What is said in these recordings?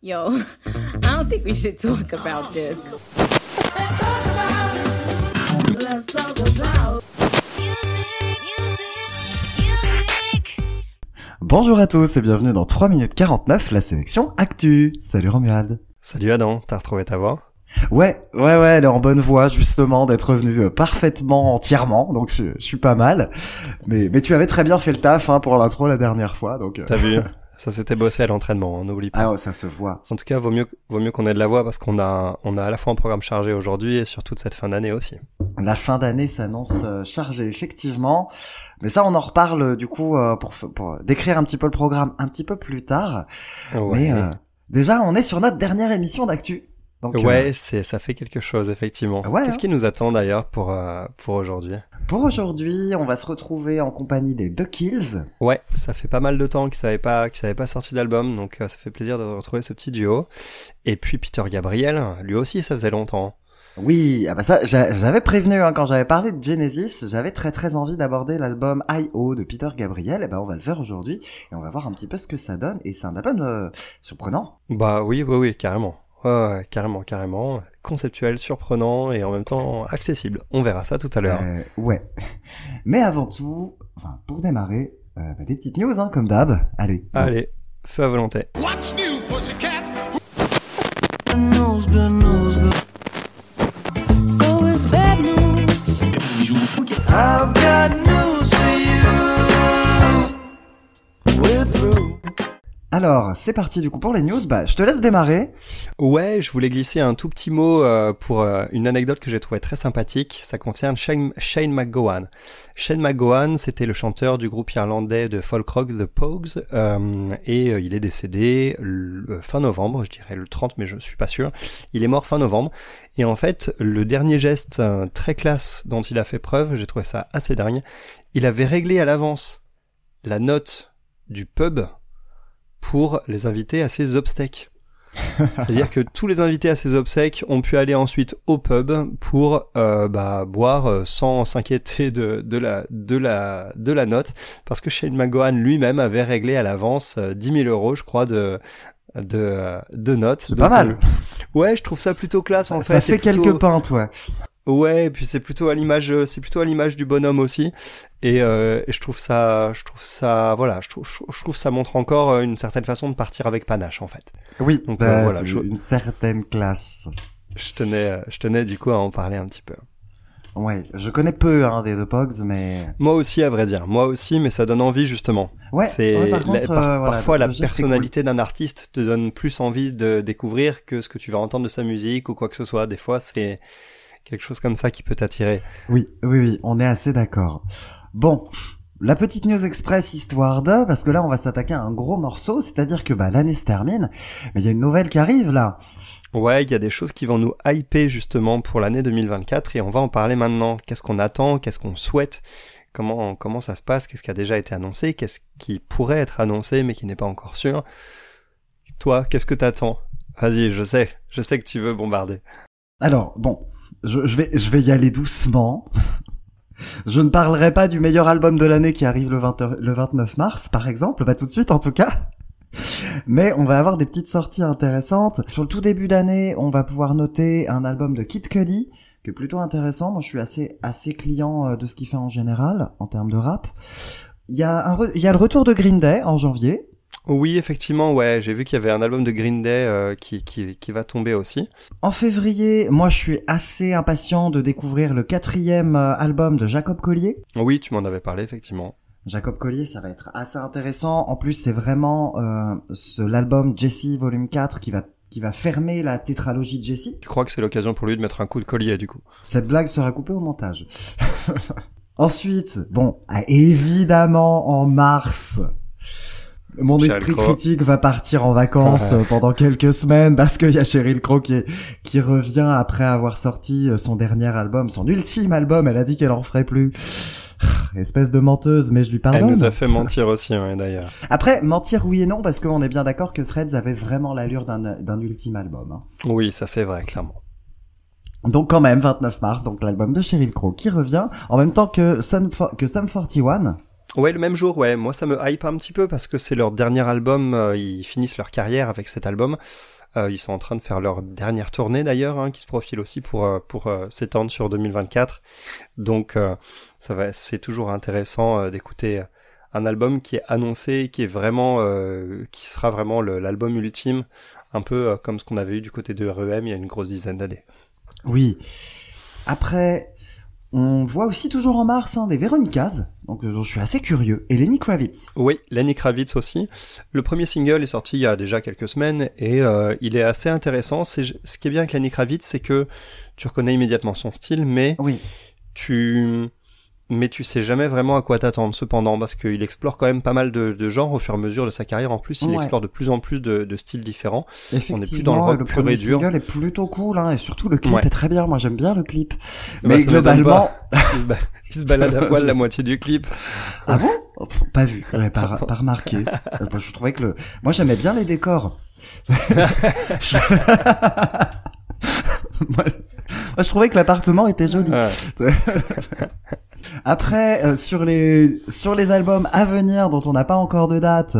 Yo, I don't think we should talk about this. Let's talk about Bonjour à tous et bienvenue dans 3 minutes 49, la sélection Actu. Salut Romuald. Salut Adam, t'as retrouvé ta voix? Ouais, ouais, ouais, elle est en bonne voie justement d'être revenue euh, parfaitement entièrement, donc je, je, suis pas mal. Mais, mais tu avais très bien fait le taf hein, pour l'intro la dernière fois, donc. euh, T'as vu? Ça s'était bossé à l'entraînement, on n'oublie pas. Ah ouais, ça se voit. En tout cas, vaut mieux, vaut mieux qu'on ait de la voix parce qu'on a, on a à la fois un programme chargé aujourd'hui et sur toute cette fin d'année aussi. La fin d'année s'annonce euh, chargée, effectivement. Mais ça, on en reparle euh, du coup euh, pour, pour décrire un petit peu le programme un petit peu plus tard. Ouais, Mais euh, déjà, on est sur notre dernière émission d'actu. Donc, euh, ouais c'est, ça fait quelque chose, effectivement. Ouais, Qu'est-ce hein. qui nous attend d'ailleurs pour, euh, pour aujourd'hui? Pour aujourd'hui, on va se retrouver en compagnie des The Kills. Ouais, ça fait pas mal de temps qu'ils savaient pas, qu'ils pas sorti d'album, donc euh, ça fait plaisir de retrouver ce petit duo. Et puis Peter Gabriel, lui aussi, ça faisait longtemps. Oui, ah bah ça, j'a- j'avais prévenu hein, quand j'avais parlé de Genesis, j'avais très très envie d'aborder l'album I.O. de Peter Gabriel, et ben on va le faire aujourd'hui, et on va voir un petit peu ce que ça donne, et c'est un album euh, surprenant. Bah oui, oui, oui, carrément. Ouais, ouais, carrément, carrément. Conceptuel, surprenant et en même temps accessible. On verra ça tout à l'heure. Euh, ouais. Mais avant tout, enfin pour démarrer, euh, bah, des petites news hein, comme d'hab. Allez. Allez, feu à volonté. What's new, pussycat? So it's bad news. I've got news Alors, c'est parti du coup pour les news. Bah, je te laisse démarrer. Ouais, je voulais glisser un tout petit mot euh, pour euh, une anecdote que j'ai trouvée très sympathique. Ça concerne Shane, McGowan. Shane McGowan, c'était le chanteur du groupe irlandais de folk rock The Pogues, euh, et euh, il est décédé fin novembre, je dirais le 30, mais je suis pas sûr. Il est mort fin novembre. Et en fait, le dernier geste très classe dont il a fait preuve, j'ai trouvé ça assez dingue. Il avait réglé à l'avance la note du pub pour les inviter à ses obsèques. C'est-à-dire que tous les invités à ces obsèques ont pu aller ensuite au pub pour euh, bah, boire euh, sans s'inquiéter de, de, la, de, la, de la note, parce que Shane McGowan lui-même avait réglé à l'avance euh, 10 000 euros, je crois, de de, euh, de notes. C'est pas mal. euh, ouais, je trouve ça plutôt classe en fait. ça fait et plutôt- quelques pintes, ouais. Ouais, et puis c'est plutôt à l'image, euh, c'est plutôt à l'image du bonhomme aussi, et, euh, et je trouve ça, je trouve ça, voilà, je trouve, je trouve ça montre encore euh, une certaine façon de partir avec panache en fait. Oui, Donc, euh, voilà, je- une certaine classe. Je tenais, euh, je tenais du coup à en parler un petit peu. Ouais, je connais peu hein, des The Pogs, mais Moi aussi, à vrai dire, moi aussi, mais ça donne envie justement. ouais. c'est ouais, par la- contre, par- voilà, parfois la personnalité d'un artiste te donne plus envie de découvrir que ce que tu vas entendre de sa musique ou quoi que ce soit. Des fois, c'est quelque chose comme ça qui peut t'attirer. Oui, oui, oui, on est assez d'accord. Bon, la petite news express histoire de, parce que là on va s'attaquer à un gros morceau, c'est-à-dire que bah l'année se termine, mais il y a une nouvelle qui arrive là. Ouais, il y a des choses qui vont nous hyper justement pour l'année 2024 et on va en parler maintenant. Qu'est-ce qu'on attend? Qu'est-ce qu'on souhaite? Comment comment ça se passe? Qu'est-ce qui a déjà été annoncé? Qu'est-ce qui pourrait être annoncé mais qui n'est pas encore sûr? Toi, qu'est-ce que t'attends? Vas-y, je sais, je sais que tu veux bombarder. Alors, bon, je, je vais, je vais y aller doucement. je ne parlerai pas du meilleur album de l'année qui arrive le, 20 le 29 mars, par exemple, pas tout de suite en tout cas. Mais on va avoir des petites sorties intéressantes. Sur le tout début d'année, on va pouvoir noter un album de Kid Cudi, qui est plutôt intéressant. Moi, je suis assez, assez client euh, de ce qu'il fait en général, en termes de rap. Il y, a un il y a le retour de Green Day en janvier. Oui, effectivement, ouais, j'ai vu qu'il y avait un album de Green Day euh, qui, qui, qui va tomber aussi. En février, moi, je suis assez impatient de découvrir le quatrième euh, album de Jacob Collier. Oui, tu m'en avais parlé, effectivement. Jacob Collier, ça va être assez intéressant. En plus, c'est vraiment euh, ce- l'album Jesse Volume 4 qui va qui va fermer la tétralogie de Jesse. Je crois que c'est l'occasion pour lui de mettre un coup de collier, du coup. Cette blague sera coupée au montage. Ensuite, bon, évidemment, en mars, mon esprit critique va partir en vacances euh, pendant quelques semaines parce qu'il y a Cheryl Crow qui, est- qui revient après avoir sorti euh, son dernier album, son ultime album. Elle a dit qu'elle en ferait plus. Espèce de menteuse, mais je lui Elle pardonne. nous a fait mentir aussi, ouais, d'ailleurs. Après, mentir oui et non, parce qu'on est bien d'accord que Threads avait vraiment l'allure d'un ultime album. hein. Oui, ça c'est vrai, clairement. Donc quand même, 29 mars, donc l'album de Cheryl Crow qui revient, en même temps que Sum, que Sum 41, Ouais, le même jour, ouais. Moi, ça me hype un petit peu parce que c'est leur dernier album. euh, ils finissent leur carrière avec cet album. Euh, ils sont en train de faire leur dernière tournée d'ailleurs, hein, qui se profile aussi pour euh, pour s'étendre sur 2024. Donc, ça va, c'est toujours intéressant d'écouter un album qui est annoncé, qui est vraiment, qui sera vraiment l'album ultime, un peu comme ce qu'on avait eu du côté de REM il y a une grosse dizaine d'années. Oui. Après, on voit aussi toujours en mars hein, des Véronicas, donc euh, je suis assez curieux. Et Lenny Kravitz. Oui, Lenny Kravitz aussi. Le premier single est sorti il y a déjà quelques semaines et euh, il est assez intéressant. C'est ce qui est bien avec Lenny Kravitz, c'est que tu reconnais immédiatement son style, mais Oui. tu mais tu sais jamais vraiment à quoi t'attendre cependant parce qu'il explore quand même pas mal de, de genres au fur et à mesure de sa carrière. En plus, il Ouais. explore de plus en plus de, de styles différents. Effectivement, plus dans le rock pur premier et dur. single est plutôt cool, hein, et surtout le clip Ouais. est très bien. Moi, j'aime bien le clip. Bah, Mais globalement, Il se, ba- il se balade à poil la moitié du clip. ah bon? Pas vu, ouais, pas, pas remarqué. Euh, moi, je trouvais que le, moi, j'aimais bien les décors. Je- moi, moi, je trouvais que l'appartement était joli. Ouais. Après, euh, sur les sur les albums à venir dont on n'a pas encore de date,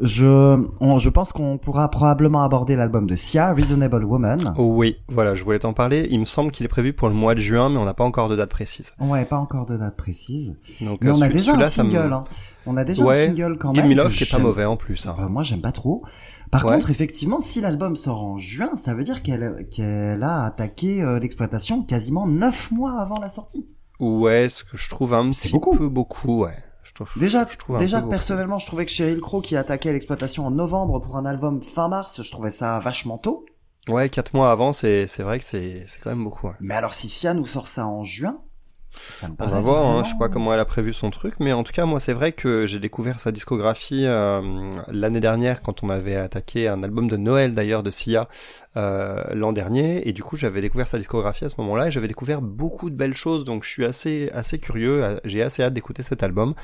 je on- je pense qu'on pourra probablement aborder l'album de Sia, Reasonable Woman. Oh oui, voilà, je voulais t'en parler. Il me semble qu'il est prévu pour le mois de juin, mais on n'a pas encore de date précise. Ouais, pas encore de date précise, Donc, mais euh, on a déjà un me- single. hein. On a déjà Ouais, un single quand Give même. Me Love qui est pas mauvais en plus. hein. Euh, moi, j'aime pas trop. Par Ouais. contre, effectivement, si l'album sort en juin, ça veut dire qu'elle qu'elle a attaqué euh, l'exploitation quasiment neuf mois avant la sortie. Ouais, ce que je trouve un petit beaucoup. peu beaucoup, ouais. Je trouve, Déjà, je trouve un déjà beaucoup. personnellement, je trouvais que Sheryl Crow qui attaquait l'exploitation en novembre pour un album fin mars, je trouvais ça vachement tôt. Ouais, quatre mois avant, c'est c'est vrai que c'est c'est quand même beaucoup. ouais. Mais alors, si Sia nous sort ça en juin, ça me On va voir, hein, je sais pas comment elle a prévu son truc, mais en tout cas, moi, c'est vrai que j'ai découvert sa discographie euh, l'année dernière quand on avait attaqué un album de Noël d'ailleurs de Sia euh, l'an dernier, et du coup, j'avais découvert sa discographie à ce moment-là, et j'avais découvert beaucoup de belles choses, donc je suis assez assez curieux, j'ai assez hâte d'écouter cet album.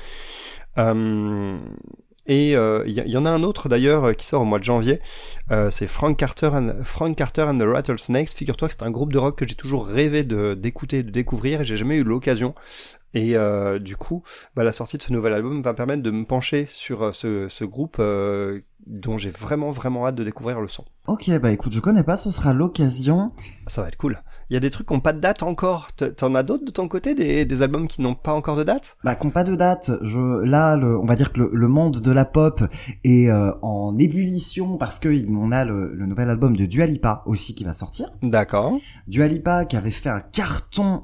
Euh, et il euh, y, y en a un autre d'ailleurs euh, qui sort au mois de janvier. Euh, c'est Frank Carter and Frank Carter and the Rattlesnakes. Figure-toi que c'est un groupe de rock que j'ai toujours rêvé d'écouter, de découvrir, et j'ai jamais eu l'occasion. Et euh, du coup, bah, la sortie de ce nouvel album va me permettre de me pencher sur euh, ce, ce groupe euh, dont j'ai vraiment vraiment hâte de découvrir le son. Ok, bah écoute, je connais pas, ce sera l'occasion. Ça va être cool. Il y a des trucs qui n'ont pas de date encore. T'en as d'autres de ton côté, des, des albums qui n'ont pas encore de date? Bah, qu'on pas de date. Je, là, le, on va dire que le, le monde de la pop est euh, en ébullition parce que on a le, le nouvel album de Dua Lipa aussi qui va sortir. D'accord. Dua Lipa qui avait fait un carton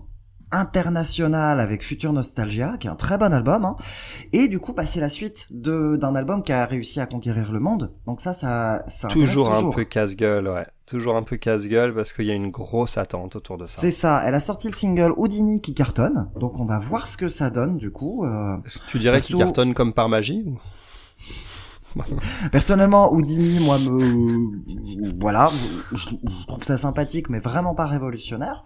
international avec Future Nostalgia, qui est un très bon album, hein. et du coup, bah, c'est la suite de d'un album qui a réussi à conquérir le monde. Donc ça, ça, ça intéresse Toujours un peu casse-gueule, ouais. Toujours un peu casse-gueule parce qu'il y a une grosse attente autour de ça. C'est ça. Elle a sorti le single Houdini qui cartonne, donc on va voir ce que ça donne du coup. euh, Tu dirais qu'il cartonne comme par magie ou... Personnellement, Houdini, moi, me, voilà, je, trouve ça sympathique, mais vraiment pas révolutionnaire.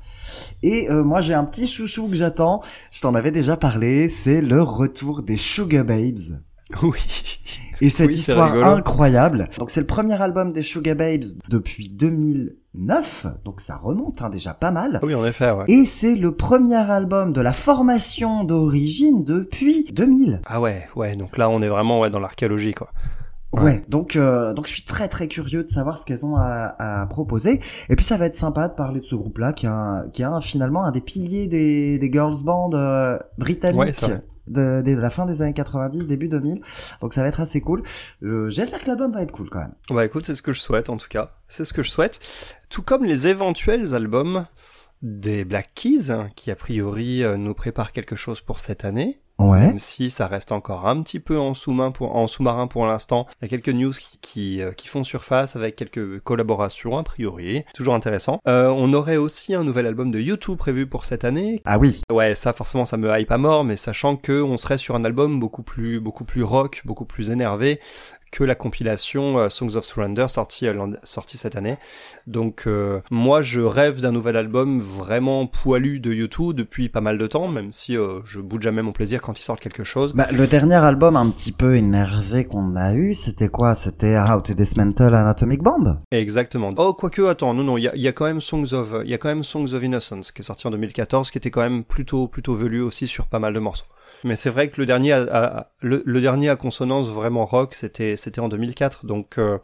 Et euh, moi, j'ai un petit chouchou que j'attends. Je t'en avais déjà parlé. C'est le retour des Sugar Babes. Oui. Et cette Oui, histoire incroyable. Donc, c'est le premier album des Sugar Babes depuis 2009. Donc, ça remonte hein, déjà pas mal. Oui, en effet, ouais. Et c'est le premier album de la formation d'origine depuis 2000. Ah ouais, ouais. Donc là, on est vraiment ouais, dans l'archéologie, quoi. Ouais, Ouais. donc euh, donc je suis très très curieux de savoir ce qu'elles ont à, à proposer. Et puis ça va être sympa de parler de ce groupe-là qui est un, qui est un, finalement un des piliers des, des girls band euh, britanniques Ouais, ça. De, de la fin des années 90, début 2000. Donc ça va être assez cool. Euh, J'espère que l'album va être cool quand même. Bah écoute, c'est ce que je souhaite en tout cas. C'est ce que je souhaite. Tout comme les éventuels albums des Black Keys, hein, qui a priori euh, nous préparent quelque chose pour cette année. Ouais. Même si ça reste encore un petit peu en sous-main pour, en sous-marin pour l'instant. Il y a quelques news qui, qui, euh, qui font surface avec quelques collaborations a priori. Toujours intéressant. Euh, on aurait aussi un nouvel album de YouTube prévu pour cette année. Ah oui. Ouais, ça forcément ça me hype à mort, mais sachant que on serait sur un album beaucoup plus beaucoup plus rock, beaucoup plus énervé que la compilation euh, Songs of Surrender sortie euh, sortie cette année. Donc euh, moi je rêve d'un nouvel album vraiment poilu de YouTube depuis pas mal de temps, même si je boude jamais mon plaisir quand ils sortent quelque chose. Bah, le dernier album un petit peu énervé qu'on a eu, c'était quoi? C'était How to Dismantle an Atomic Bomb? Exactement. Oh, quoique, attends, non, non, il y y a quand même Songs of, il y a quand même Songs of Innocence qui est sorti en 2014, qui était quand même plutôt, plutôt velu aussi sur pas mal de morceaux. Mais c'est vrai que le dernier, a, a- le, le dernier à consonance vraiment rock, c'était c'était en 2004, donc euh,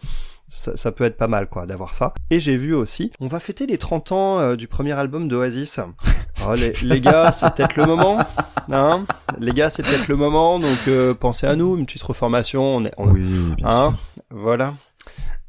ça, ça peut être pas mal quoi d'avoir ça. Et j'ai vu aussi, on va fêter les 30 ans euh, du premier album d'Oasis. Alors, les, les gars, c'est peut-être le moment, hein Les gars, c'est peut-être le moment, donc euh, pensez à nous, une petite reformation. On est, on- Oui, bien hein Voilà.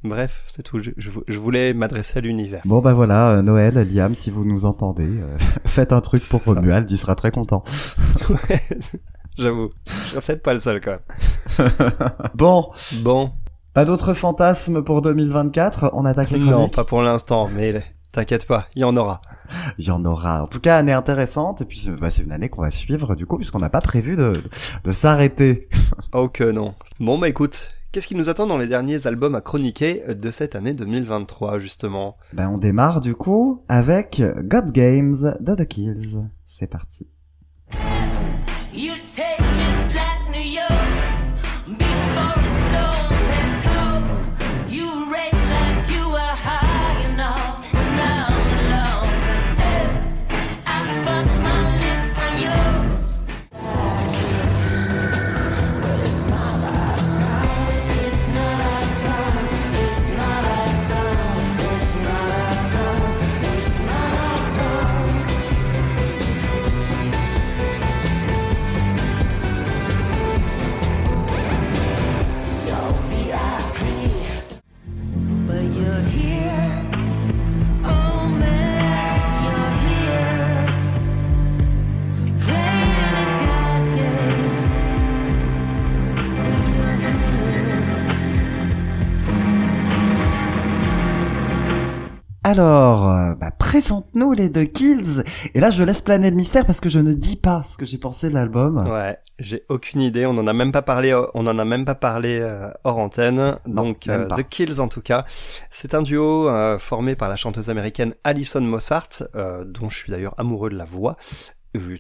Bref, c'est tout. Je, je vou- je voulais m'adresser à l'univers. Bon bah voilà, euh, Noël, Liam, si vous nous entendez, euh, faites un truc pour. Romuald, il sera très content. J'avoue, je serais peut-être pas le seul quand même. Bon, Bon, pas d'autres fantasmes pour 2024, on attaque les non, pas pour l'instant, mais t'inquiète pas, il y en aura. Il y en aura. En tout cas, année intéressante, et puis c'est bah, c'est une année qu'on va suivre du coup, puisqu'on n'a pas prévu de, de s'arrêter. Oh que non. Bon bah écoute, qu'est-ce qui nous attend dans les derniers albums à chroniquer de cette année 2023 justement? Ben on démarre du coup avec God Games de The Kills. C'est parti. You Alors, euh, bah, présente-nous les The Kills. Et là, je laisse planer le mystère parce que je ne dis pas ce que j'ai pensé de l'album. Ouais, j'ai aucune idée, on en a même pas parlé, euh, on en a même pas parlé euh, hors antenne. Non, Donc euh. The Kills en tout cas, c'est un duo euh, formé par la chanteuse américaine Alison Mossart, dont je suis d'ailleurs amoureux de la voix.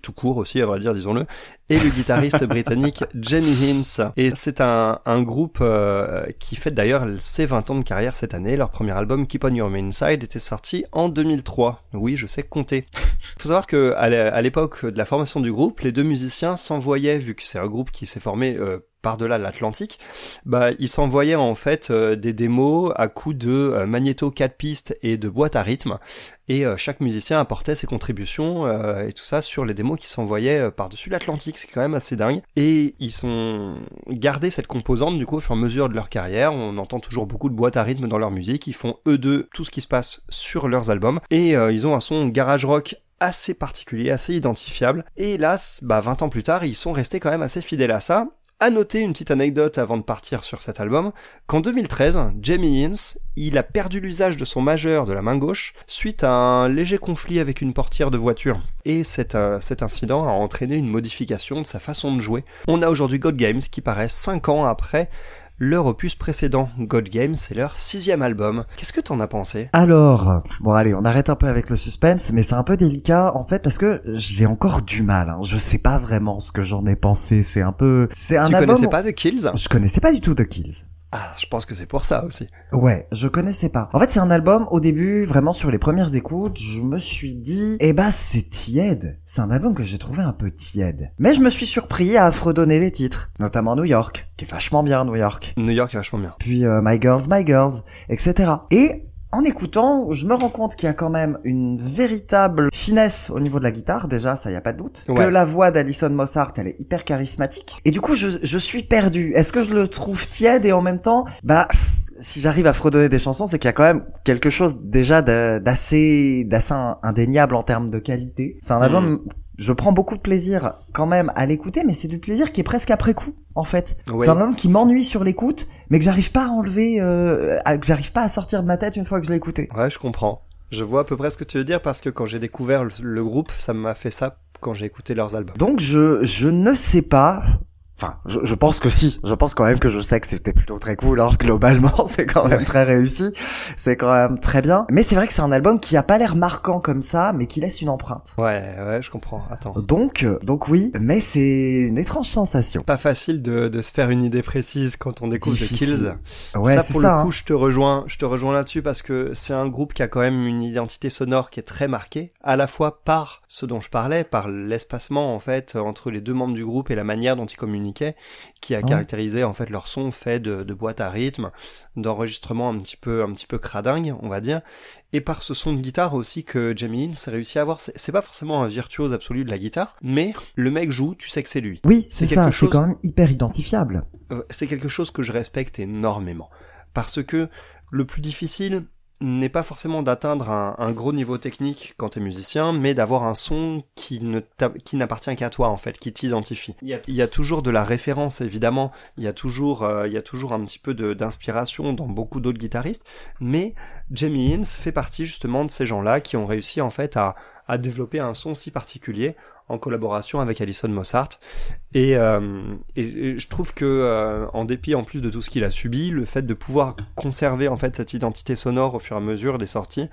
Tout court aussi, à vrai dire, disons-le, et le guitariste britannique Jamie Hinz. Et c'est un, un groupe euh, qui fête d'ailleurs ses 20 ans de carrière cette année. Leur premier album, Keep On Your Main Side, était sorti en 2003. Oui, je sais compter. Faut savoir que à l'époque de la formation du groupe, les deux musiciens s'envoyaient, vu que c'est un groupe qui s'est formé euh, par-delà l'Atlantique, bah ils s'envoyaient en fait euh, des démos à coups de euh, magnéto 4 pistes et de boîte à rythme, et euh, chaque musicien apportait ses contributions euh, et tout ça sur les démos qui s'envoyaient euh, par-dessus l'Atlantique, c'est quand même assez dingue. Et ils sont gardés cette composante du coup au fur et à mesure de leur carrière, on entend toujours beaucoup de boîte à rythme dans leur musique, ils font eux deux tout ce qui se passe sur leurs albums, et euh, ils ont un son garage rock assez particulier, assez identifiable. Et hélas, bah 20 ans plus tard, ils sont restés quand même assez fidèles à ça. À noter une petite anecdote avant de partir sur cet album, qu'en 2013, Jamie Hinz, il a perdu l'usage de son majeur de la main gauche suite à un léger conflit avec une portière de voiture. Et cet, euh, cet incident a entraîné une modification de sa façon de jouer. On a aujourd'hui God Games qui paraît 5 ans après leur opus précédent. God Games, c'est leur sixième album. Qu'est-ce que t'en as pensé? Alors, bon allez, on arrête un peu avec le suspense, mais c'est un peu délicat en fait parce que j'ai encore du mal. Hein. Je sais pas vraiment ce que j'en ai pensé. C'est un peu, c'est un Tu album. connaissais pas The Kills? Je connaissais pas du tout The Kills. Ah, je pense que c'est pour ça aussi. Ouais, je connaissais pas. En fait, c'est un album, au début, vraiment sur les premières écoutes, je me suis dit, eh bah, c'est tiède. C'est un album que j'ai trouvé un peu tiède. Mais je me suis surpris à fredonner les titres, notamment New York, qui est vachement bien New York. New York est vachement bien. Puis euh, My Girls, My Girls, etc. Et en écoutant, je me rends compte qu'il y a quand même une véritable finesse au niveau de la guitare, déjà, ça y a pas de doute. Que la voix d'Alison Mossart, elle est hyper charismatique. Et du coup, je, je suis perdu. Est-ce que je le trouve tiède et en même temps, bah, si j'arrive à fredonner des chansons, c'est qu'il y a quand même quelque chose déjà d'assez, d'assez indéniable en termes de qualité. C'est un Mhm. album, je prends beaucoup de plaisir quand même à l'écouter, mais c'est du plaisir qui est presque après coup, en fait. Ouais. C'est un album qui m'ennuie sur l'écoute, mais que j'arrive pas à enlever, euh, à- que j'arrive pas à sortir de ma tête une fois que je l'ai écouté. Ouais, je comprends. Je vois à peu près ce que tu veux dire parce que quand j'ai découvert le, le groupe, ça m'a fait ça quand j'ai écouté leurs albums. Donc je, je ne sais pas. Enfin, je, je pense que si. Je pense quand même que je sais que c'était plutôt très cool. Alors globalement, c'est quand même très réussi. C'est quand même très bien. Mais c'est vrai que c'est un album qui a pas l'air marquant comme ça, mais qui laisse une empreinte. Ouais, ouais, je comprends. Attends. Donc, euh, donc oui, mais c'est une étrange sensation. Pas facile de, de se faire une idée précise quand on découvre The. Kills. Ouais, ça pour ça. le coup, hein. je te rejoins, je te rejoins là-dessus parce que c'est un groupe qui a quand même une identité sonore qui est très marquée, à la fois par ce dont je parlais, par l'espacement en fait entre les deux membres du groupe et la manière dont ils qui a Ouais. caractérisé en fait leur son fait de, de boîte à rythme, d'enregistrement un petit peu un petit peu cradingue, on va dire, et par ce son de guitare aussi que Jamie Hinz réussit à avoir. C'est pas forcément un virtuose absolu de la guitare, mais le mec joue, tu sais que c'est lui. Oui, c'est ça. quelque C'est chose- quand même hyper identifiable. Euh, c'est quelque chose que je respecte énormément. Parce que le plus difficile n'est pas forcément d'atteindre un, un gros niveau technique quand t'es musicien, mais d'avoir un son qui ne qui n'appartient qu'à toi en fait, qui t'identifie. Il y, a, il y a toujours de la référence évidemment, il y a toujours euh, il y a toujours un petit peu d'inspiration dans beaucoup d'autres guitaristes, mais Jamie Hinz fait partie justement de ces gens-là qui ont réussi en fait à, à développer un son si particulier en collaboration avec Alison Mossart. Et, euh, je trouve que euh, en dépit en plus de tout ce qu'il a subi, le fait de pouvoir conserver en fait cette identité sonore au fur et à mesure des sorties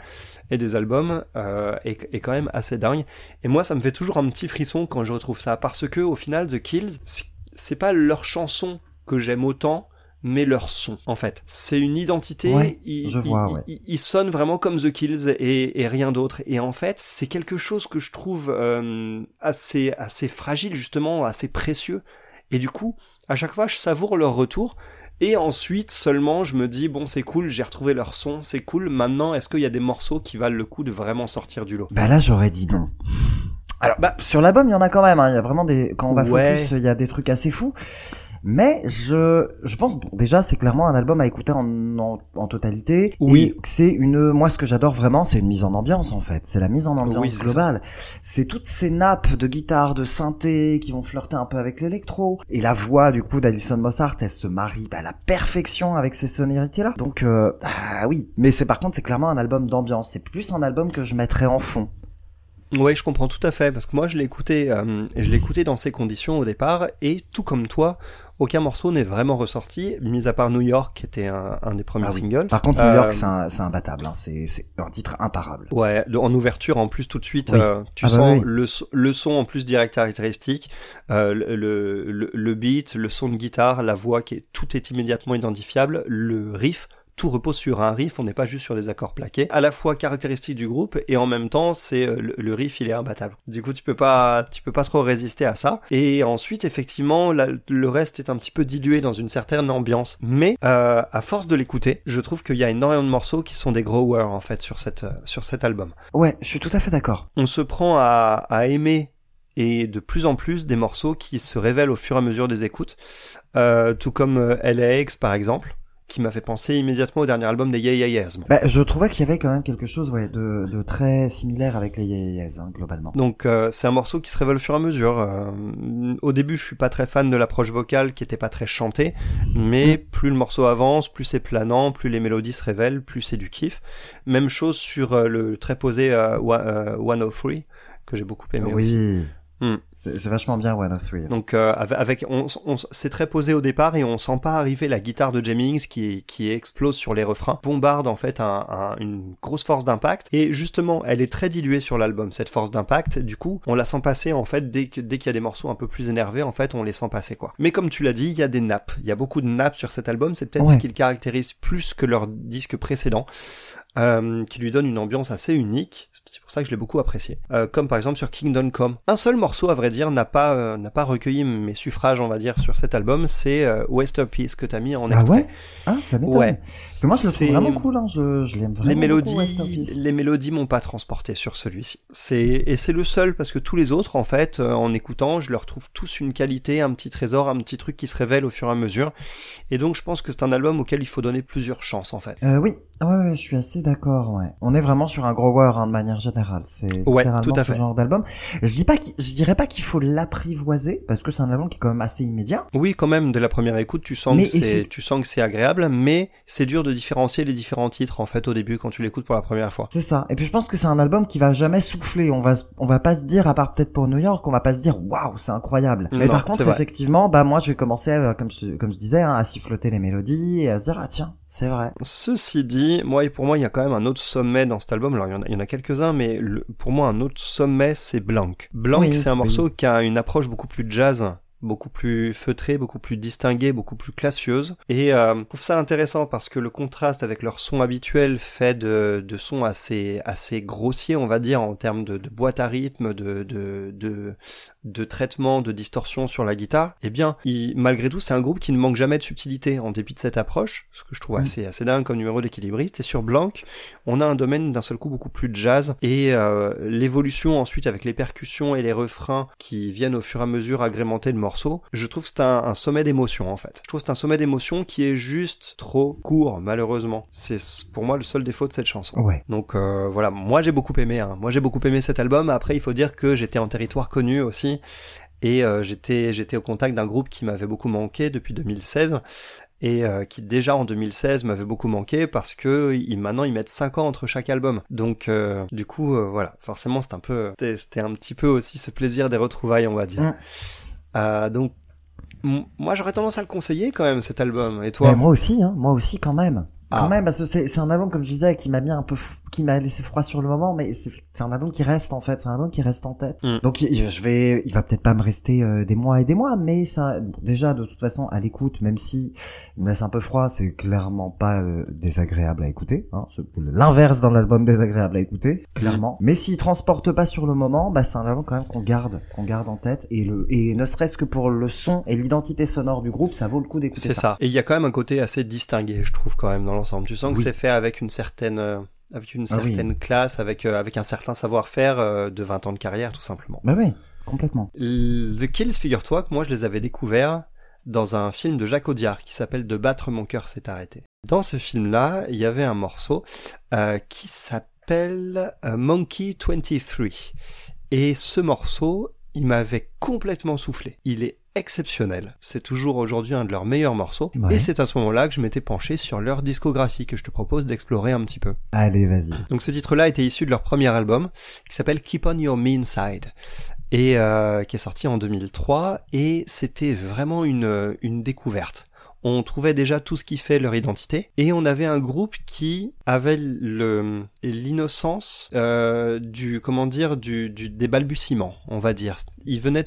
et des albums euh, est, est quand même assez dingue. Et moi, ça me fait toujours un petit frisson quand je retrouve ça, parce que au final, The Kills, c'est pas leur chanson que j'aime autant. Mais leur son, en fait. C'est une identité. Ouais, ils, je ils- vois, ouais. ils- ils sonnent vraiment comme The Kills et, et rien d'autre. Et en fait, c'est quelque chose que je trouve euh, assez, assez fragile, justement, assez précieux. Et du coup, à chaque fois, je savoure leur retour. Et ensuite, seulement, je me dis, bon, c'est cool, j'ai retrouvé leur son, c'est cool. Maintenant, est-ce qu'il y a des morceaux qui valent le coup de vraiment sortir du lot? Bah là, j'aurais dit non. Alors, bah, sur l'album, il y en a quand même. hein. Il y a vraiment des. Quand on va Ouais. focus, il y a des trucs assez fous. Mais je, je pense, bon, déjà, c'est clairement un album à écouter en, en, en totalité. Oui. C'est une, moi, ce que j'adore vraiment, c'est une mise en ambiance, en fait. C'est la mise en ambiance Oui, globale. C'est toutes ces nappes de guitare, de synthé, qui vont flirter un peu avec l'électro. Et la voix, du coup, d'Alison Mossart, elle se marie bah, à la perfection avec ces sonorités-là. Donc, euh, ah oui. Mais c'est, par contre, c'est clairement un album d'ambiance. C'est plus un album que je mettrais en fond. Ouais, je comprends tout à fait, parce que moi, je l'ai écouté, euh, je l'ai écouté dans ces conditions au départ, et tout comme toi, aucun morceau n'est vraiment ressorti, mis à part New York, qui était un, un des premiers Ah oui. singles. Par contre, New York, Euh, c'est imbattable. Hein. C'est un titre imparable. Ouais, en ouverture en plus tout de suite, Oui. euh, tu Ah bah sens oui. le, so- le son en plus direct caractéristique, euh, le, le, le- le beat, le son de guitare, la voix qui est tout est immédiatement identifiable, le riff. Tout repose sur un riff, on n'est pas juste sur des accords plaqués, à la fois caractéristique du groupe et en même temps c'est euh, le, le riff il est imbattable. Du coup tu peux pas tu peux pas trop résister à ça. Et ensuite effectivement la- le reste est un petit peu dilué dans une certaine ambiance, mais euh, à force de l'écouter, je trouve qu'il y a énormément de morceaux qui sont des growers en fait sur cette euh, sur cet album Ouais, je suis tout à fait d'accord. on se prend à, à aimer et de plus en plus des morceaux qui se révèlent au fur et à mesure des écoutes, euh, tout comme euh, LAX par exemple, qui m'a fait penser immédiatement au dernier album des Yeah Yeah Yeahs. Bah, je trouvais qu'il y avait quand même quelque chose ouais, de, de très similaire avec les Yeah Yeahs, hein, globalement. Donc euh, c'est un morceau qui se révèle au fur et à mesure. Euh, au début, je suis pas très fan de l'approche vocale qui était pas très chantée, mais plus le morceau avance, plus c'est planant, plus les mélodies se révèlent, plus c'est du kiff. Même chose sur euh, le très posé euh, euh, 103 que j'ai beaucoup aimé aussi. oui. Hmm. C'est c'est vachement bien, One of Three. Donc euh, avec, avec- on, on- c'est très posé au départ et on sent pas arriver la guitare de Jennings qui qui explose sur les refrains, bombarde en fait un- un- une grosse force d'impact et justement elle est très diluée sur l'album cette force d'impact. Du coup on la sent passer en fait dès que dès qu'il y a des morceaux un peu plus énervés en fait on les sent passer quoi. Mais comme tu l'as dit il y a des nappes, il y a beaucoup de nappes sur cet album, c'est peut-être Ouais. ce qui le caractérise plus que leur disque précédent. Euh, qui lui donne une ambiance assez unique. C'est pour ça que je l'ai beaucoup apprécié. Euh, comme par exemple sur Kingdom Come. Un seul morceau, à vrai dire, n'a pas euh, n'a pas recueilli mes suffrages, on va dire, sur cet album. C'est euh, Westerpiece que t'as mis en Ah extrait. ouais? Ah, ça m'étonne. Ouais. Parce que moi, je le trouve vraiment cool. Hein. Je, je l'aime vraiment les mélodies, les mélodies m'ont pas transporté sur celui-ci. C'est et c'est le seul parce que tous les autres, en fait, euh, en écoutant, je leur trouve tous une qualité, un petit trésor, un petit truc qui se révèle au fur et à mesure. Et donc, je pense que c'est un album auquel il faut donner plusieurs chances, en fait. Euh, oui, Ouais, ouais, je suis assez d'accord, ouais. On est vraiment sur un gros war hein, de manière générale. C'est Ouais, tout à ce fait. genre d'album. Je dis pas, je dirais pas qu'il faut l'apprivoiser parce que c'est un album qui est quand même assez immédiat. Oui, quand même, de la première écoute, tu sens Mais que c'est, tu sens que c'est agréable, mais c'est dur de différencier les différents titres, en fait, au début, quand tu l'écoutes pour la première fois. C'est ça. Et puis je pense que c'est un album qui va jamais souffler. On va, on va pas se dire, à part peut-être pour New York, on va pas se dire, waouh, c'est incroyable. Mais Non, par contre, effectivement, bah moi, je vais commencer, euh, comme je, comme je disais, hein, à siffloter les mélodies et à se dire, ah tiens, c'est vrai. Ceci dit, moi, et pour moi, il y a quand même un autre sommet dans cet album. Alors, il y en a, il y en a quelques-uns, mais le- pour moi, un autre sommet, c'est Blanc. Blanc, Oui, c'est un oui. morceau qui a une approche beaucoup plus jazz, beaucoup plus feutrée, beaucoup plus distinguée, beaucoup plus classieuse. Et euh, je trouve ça intéressant parce que le contraste avec leur son habituel fait de, de sons assez, assez grossiers, on va dire, en termes de, de boîte à rythme, de, de, de, de traitement, de distorsion sur la guitare, eh bien, il- malgré tout, c'est un groupe qui ne manque jamais de subtilité en dépit de cette approche, ce que je trouve Mm. assez, assez dingue comme numéro d'équilibriste. Et sur Blanc, on a un domaine d'un seul coup beaucoup plus jazz et euh, l'évolution ensuite avec les percussions et les refrains qui viennent au fur et à mesure agrémenter le morceau. Je trouve que c'est un, un sommet d'émotion en fait. Je trouve que c'est un sommet d'émotion qui est juste trop court malheureusement. C'est pour moi le seul défaut de cette chanson. Ouais. Donc euh, voilà, moi j'ai beaucoup aimé. Hein. Moi j'ai beaucoup aimé cet album. Après il faut dire que j'étais en territoire connu aussi et euh, j'étais j'étais au contact d'un groupe qui m'avait beaucoup manqué depuis 2016 et euh, qui déjà en 2016 m'avait beaucoup manqué parce que ils, maintenant ils mettent 5 ans entre chaque album. Donc euh, du coup voilà, forcément c'est un peu c'était c'était un petit peu aussi ce plaisir des retrouvailles on va dire. Donc moi j'aurais tendance à le conseiller quand même cet album. Et toi? Mais moi aussi, hein, moi aussi quand même. Ah. Quand même, parce que c'est un album, comme je disais, qui m'a mis un peu, qui m'a laissé froid sur le moment, mais c'est un album qui reste en fait, c'est un album qui reste en tête. Mm. Donc il- je vais, il va peut-être pas me rester euh, des mois et des mois, mais ça, bon, déjà de toute façon à l'écoute, même si il me laisse un peu froid, c'est clairement pas euh, désagréable à écouter. Hein, L'inverse d'un album désagréable à écouter, clairement. Mais s'il transporte pas sur le moment, bah c'est un album quand même qu'on garde, qu'on garde en tête, et le, et ne serait-ce que pour le son et l'identité sonore du groupe, ça vaut le coup d'écouter C'est ça. Et il y a quand même un côté assez distingué, je trouve quand même dans l'ensemble. Tu sens que c'est fait avec une certaine euh, avec une Ah oui. certaine classe, avec euh, avec un certain savoir-faire euh, de 20 ans de carrière tout simplement. Bah oui, complètement. The Kills, figure-toi que moi je les avais découverts dans un film de Jacques Audiard qui s'appelle De battre mon cœur s'est arrêté. Dans ce film-là, il y avait un morceau euh, qui s'appelle Monkey 23. Et ce morceau, il m'avait complètement soufflé. Il est exceptionnel. C'est toujours aujourd'hui un de leurs meilleurs morceaux. Ouais. Et c'est à ce moment-là que je m'étais penché sur leur discographie que je te propose d'explorer un petit peu. Allez, vas-y. Donc ce titre-là était issu de leur premier album qui s'appelle Keep on Your Mean Side et euh, qui est sorti en 2003 et c'était vraiment une, une découverte. On trouvait déjà tout ce qui fait leur identité et on avait un groupe qui avait le l'innocence euh, du comment dire du, du des balbutiements on va dire. Ils venaient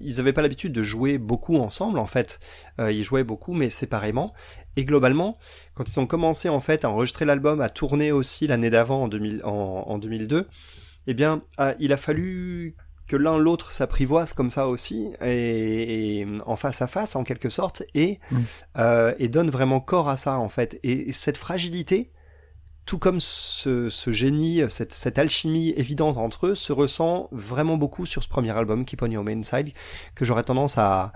ils avaient pas l'habitude de jouer beaucoup ensemble en fait. Euh, ils jouaient beaucoup mais séparément et globalement quand ils ont commencé en fait à enregistrer l'album, à tourner aussi l'année d'avant en, 2000 en, en 2002, eh bien, ah, il a fallu que l'un l'autre s'apprivoise comme ça aussi, et, et en face à face en quelque sorte, et, Mm. euh, et donne vraiment corps à ça en fait. Et, et cette fragilité, tout comme ce, ce génie, cette, cette alchimie évidente entre eux, se ressent vraiment beaucoup sur ce premier album, Keep On Your Main Side, que j'aurais tendance à,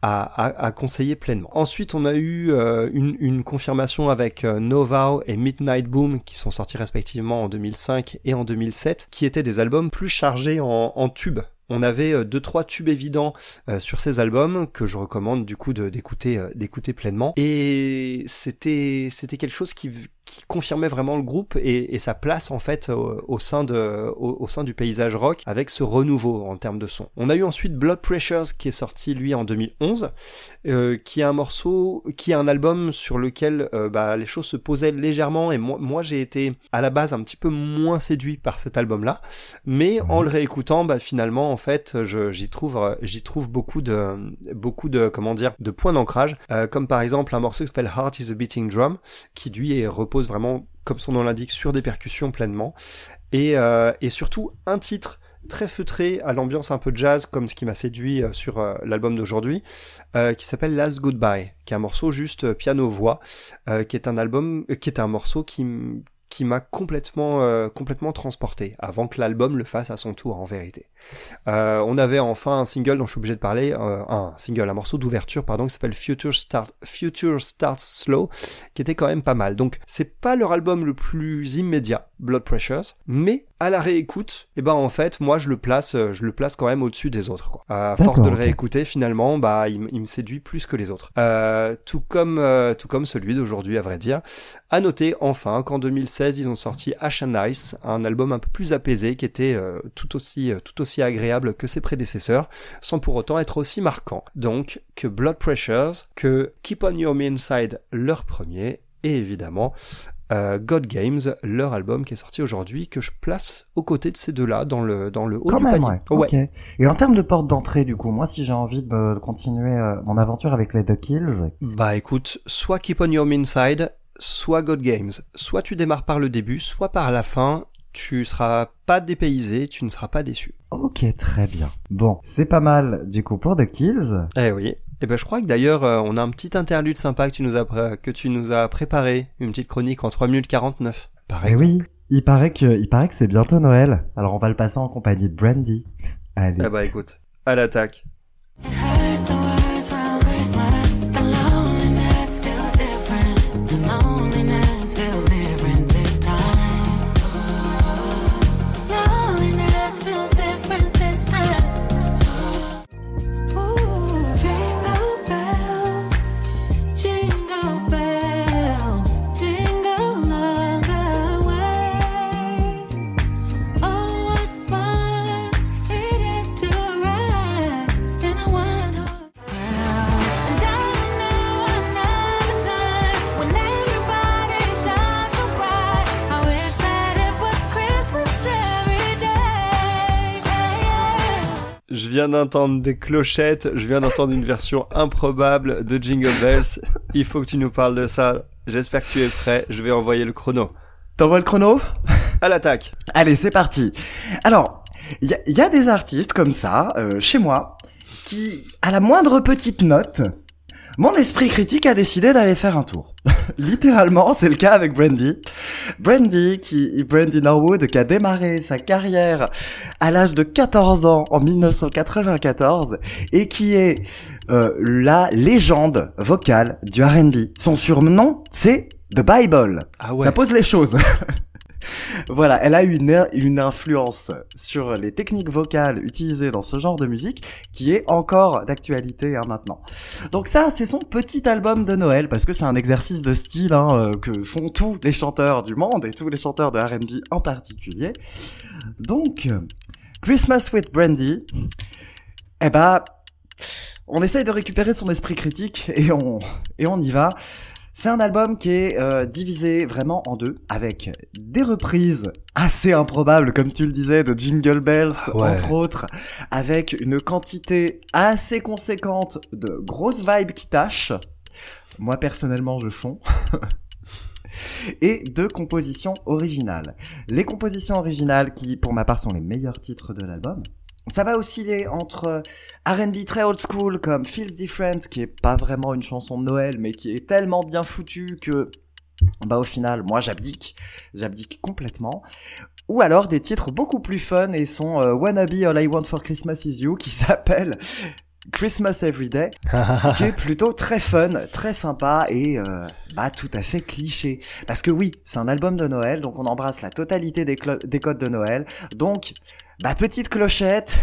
à, à, à conseiller pleinement. Ensuite, on a eu euh, une, une confirmation avec euh, No Vow et Midnight Boom, qui sont sortis respectivement en 2005 et en 2007, qui étaient des albums plus chargés en, en tubes. On avait euh, deux trois tubes évidents euh, sur ces albums que je recommande du coup d'écouter euh, d'écouter pleinement et c'était c'était quelque chose qui qui confirmait vraiment le groupe et, et sa place en fait au, au sein de au, au sein du paysage rock avec ce renouveau en termes de son. On a eu ensuite Blood Pressures qui est sorti lui en 2011 euh, qui est un morceau, qui est un album sur lequel euh, bah, les choses se posaient légèrement et moi, moi j'ai été à la base un petit peu moins séduit par cet album-là, mais en le réécoutant, bah, finalement en fait, j'y trouve, j'y trouve beaucoup de, beaucoup de, comment dire, de points d'ancrage, euh, comme par exemple un morceau qui s'appelle Heart is a Beating Drum, qui lui est- vraiment, comme son nom l'indique, sur des percussions pleinement, et, euh, et surtout un titre très feutré à l'ambiance un peu jazz comme ce qui m'a séduit euh, sur euh, l'album d'aujourd'hui qui s'appelle Last Goodbye qui est un morceau juste piano voix euh, qui est un album qui est un morceau qui qui m'a complètement euh, complètement transporté avant que l'album le fasse à son tour en vérité. Euh, on avait enfin un single dont je suis obligé de parler, euh, un single, un morceau d'ouverture pardon qui s'appelle Future Start Future Starts Slow, qui était quand même pas mal. Donc c'est pas leur album le plus immédiat, Blood Pressures, mais à la réécoute, et ben en fait moi je le place, euh, je le place quand même au-dessus des autres. Quoi. À force de le réécouter finalement, bah il, me séduit plus que les autres. Euh, tout comme euh, tout comme celui d'aujourd'hui à vrai dire. À noter enfin qu'en 2016 ils ont sorti Ash and Ice, un album un peu plus apaisé qui était euh, tout aussi euh, tout aussi agréable que ses prédécesseurs, sans pour autant être aussi marquant. Donc que Blood Pressures, que Keep on Your Mean Side leur premier, et évidemment God Games, leur album qui est sorti aujourd'hui, que je place aux côtés de ces deux-là dans le dans le haut Quand du même, panier. ouais. Ok. Et en termes de porte d'entrée, du coup, moi, si j'ai envie de continuer euh, mon aventure avec les The Kills, Bah écoute, soit Keep on Your Mean Side, soit God Games. Soit tu démarres par le début, soit par la fin, tu seras pas dépaysé, tu ne seras pas déçu. ok, très bien. Bon, c'est pas mal, du coup, pour The Kills. Eh oui. Et ben je crois que d'ailleurs euh, on a un petit interlude sympa que tu nous as que tu nous as préparé, une petite chronique en 3 minutes 49. Par oui, il paraît que, il paraît que c'est bientôt Noël. Alors on va le passer en compagnie de Brandy. Allez. Eh bah écoute, à l'attaque. Viens d'entendre des clochettes, je viens d'entendre une version improbable de Jingle Bells. Il faut que tu nous parles de ça. J'espère que tu es prêt. Je vais envoyer le chrono. T'envoies le chrono? À l'attaque. Allez, c'est parti. Alors, il y a, il y a des artistes comme ça, euh, chez moi, qui, à la moindre petite note, mon esprit critique a décidé d'aller faire un tour. Littéralement, c'est le cas avec Brandy. Brandy, qui, Brandy Norwood, qui a démarré sa carrière à l'âge de 14 ans en 1994 et qui est euh, la légende vocale du R&B. Son surnom, c'est The Bible. Ah ouais. Ça pose les choses. voilà, elle a une, une influence sur les techniques vocales utilisées dans ce genre de musique qui est encore d'actualité hein, maintenant. Donc ça, c'est son petit album de Noël parce que c'est un exercice de style hein, euh, que font tous les chanteurs du monde et tous les chanteurs de R&B en particulier. Donc, Christmas with Brandy, eh ben, on essaye de récupérer son esprit critique et on, et on y va. C'est un album qui est euh, divisé vraiment en deux, avec des reprises assez improbables, comme tu le disais, de Jingle Bells, Ah ouais. entre autres, avec une quantité assez conséquente de grosses vibes qui tâchent. Moi, personnellement, je fonds. et de compositions originales. Les compositions originales, qui pour ma part sont les meilleurs titres de l'album, ça va osciller entre R&B très old school comme Feels Different, qui est pas vraiment une chanson de Noël, mais qui est tellement bien foutue que, bah au final, moi j'abdique, j'abdique complètement. Ou alors des titres beaucoup plus fun et sont euh, Wanna Be All I Want for Christmas Is You, qui s'appelle Christmas Every Day, qui est plutôt très fun, très sympa et euh, bah tout à fait cliché. Parce que oui, c'est un album de Noël, donc on embrasse la totalité des, des codes de Noël. Donc, bah petite clochette,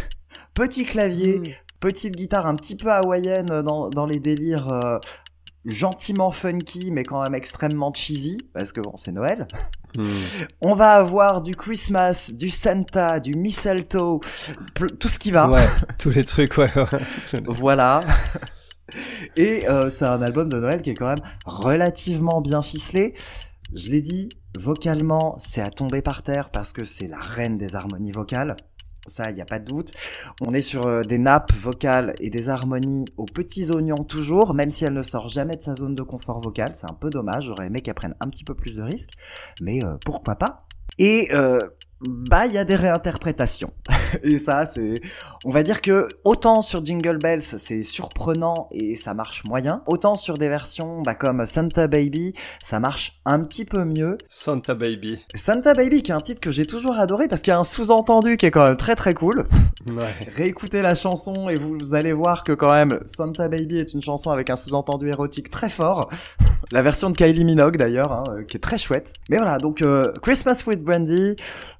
petit clavier, petite guitare un petit peu hawaïenne dans, dans les délires euh, gentiment funky mais quand même extrêmement cheesy parce que bon c'est Noël. Hmm. On va avoir du Christmas, du Santa, du mistletoe, tout ce qui va. Ouais, tous les trucs, ouais. ouais. Voilà. Et euh, c'est un album de Noël qui est quand même relativement bien ficelé. Je l'ai dit, vocalement, c'est à tomber par terre parce que c'est la reine des harmonies vocales. Ça, il n'y a pas de doute. On est sur euh, des nappes vocales et des harmonies aux petits oignons toujours, même si elle ne sort jamais de sa zone de confort vocal. C'est un peu dommage. J'aurais aimé qu'elle prenne un petit peu plus de risques. Mais euh, pourquoi pas? Et euh, Bah, il y a des réinterprétations. et ça, c'est, on va dire que autant sur Jingle Bells, c'est surprenant et ça marche moyen, autant sur des versions, bah, comme Santa Baby, ça marche un petit peu mieux. Santa Baby. Santa Baby, qui est un titre que j'ai toujours adoré parce qu'il y a un sous-entendu qui est quand même très très cool. Ouais. Réécoutez la chanson et vous, vous allez voir que quand même Santa Baby est une chanson avec un sous-entendu érotique très fort. La version de Kylie Minogue d'ailleurs, hein, euh, qui est très chouette. Mais voilà, donc euh, Christmas with Brandy,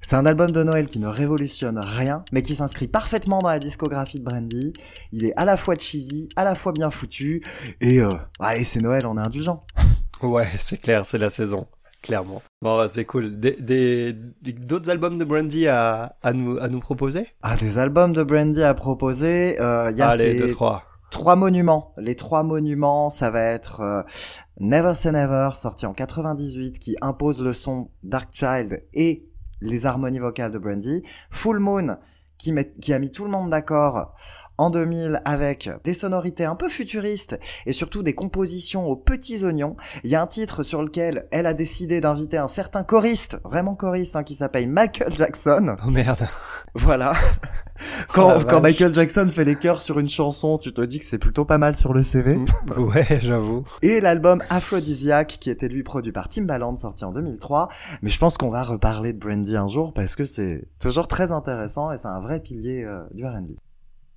c'est un album de Noël qui ne révolutionne rien, mais qui s'inscrit parfaitement dans la discographie de Brandy. Il est à la fois cheesy, à la fois bien foutu, et euh, allez c'est Noël, on est indulgent. Ouais, c'est clair, c'est la saison. Clairement. Bon, bah, c'est cool. Des, des, des- d'autres albums de Brandy à, à nous, à nous proposer? Ah, des albums de Brandy à proposer, euh, il y a Allez, ces- deux, trois. trois monuments. Les trois monuments, ça va être euh, Never Say Never, sorti en 98, qui impose le son Dark Child et les harmonies vocales de Brandy. Full Moon, qui, met- qui a mis tout le monde d'accord en 2000 avec des sonorités un peu futuristes et surtout des compositions aux petits oignons. Il y a un titre sur lequel elle a décidé d'inviter un certain choriste, vraiment choriste, hein, qui s'appelle Michael Jackson. Oh merde. Voilà. Oh Quand. Michael Jackson fait les chœurs sur une chanson, tu te dis que c'est plutôt pas mal sur le CV. ouais, j'avoue. Et l'album Aphrodisiac, qui était lui produit par Timbaland, sorti en 2003. Mais je pense qu'on va reparler de Brandy un jour parce que c'est toujours très intéressant et c'est un vrai pilier euh, du R&B.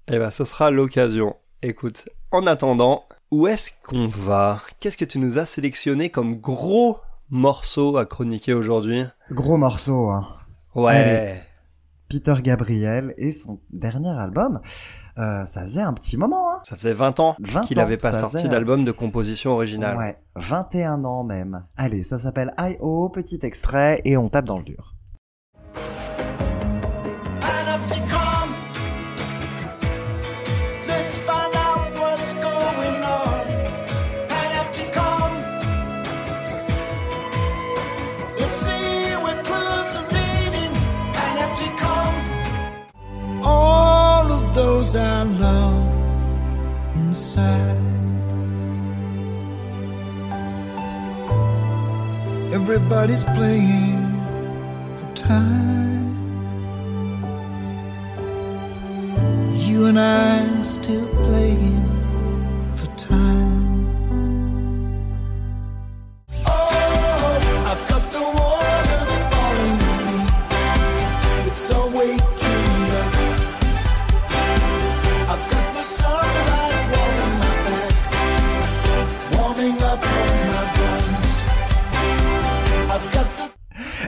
Eh ben, ce sera l'occasion. Écoute, en attendant, où est-ce qu'on va? Qu'est-ce que tu nous as sélectionné comme gros morceau à chroniquer aujourd'hui? Gros morceau, hein. Ouais. Allez. Peter Gabriel et son dernier album. Euh, ça faisait un petit moment, hein. Ça faisait 20 ans 20 qu'il n'avait pas sorti faisait, d'album de composition originale. Ouais, 21 ans même. Allez, ça s'appelle I.O., petit extrait, et on tape dans le dur. Those I love inside. Everybody's playing for time. You and I still playing for time.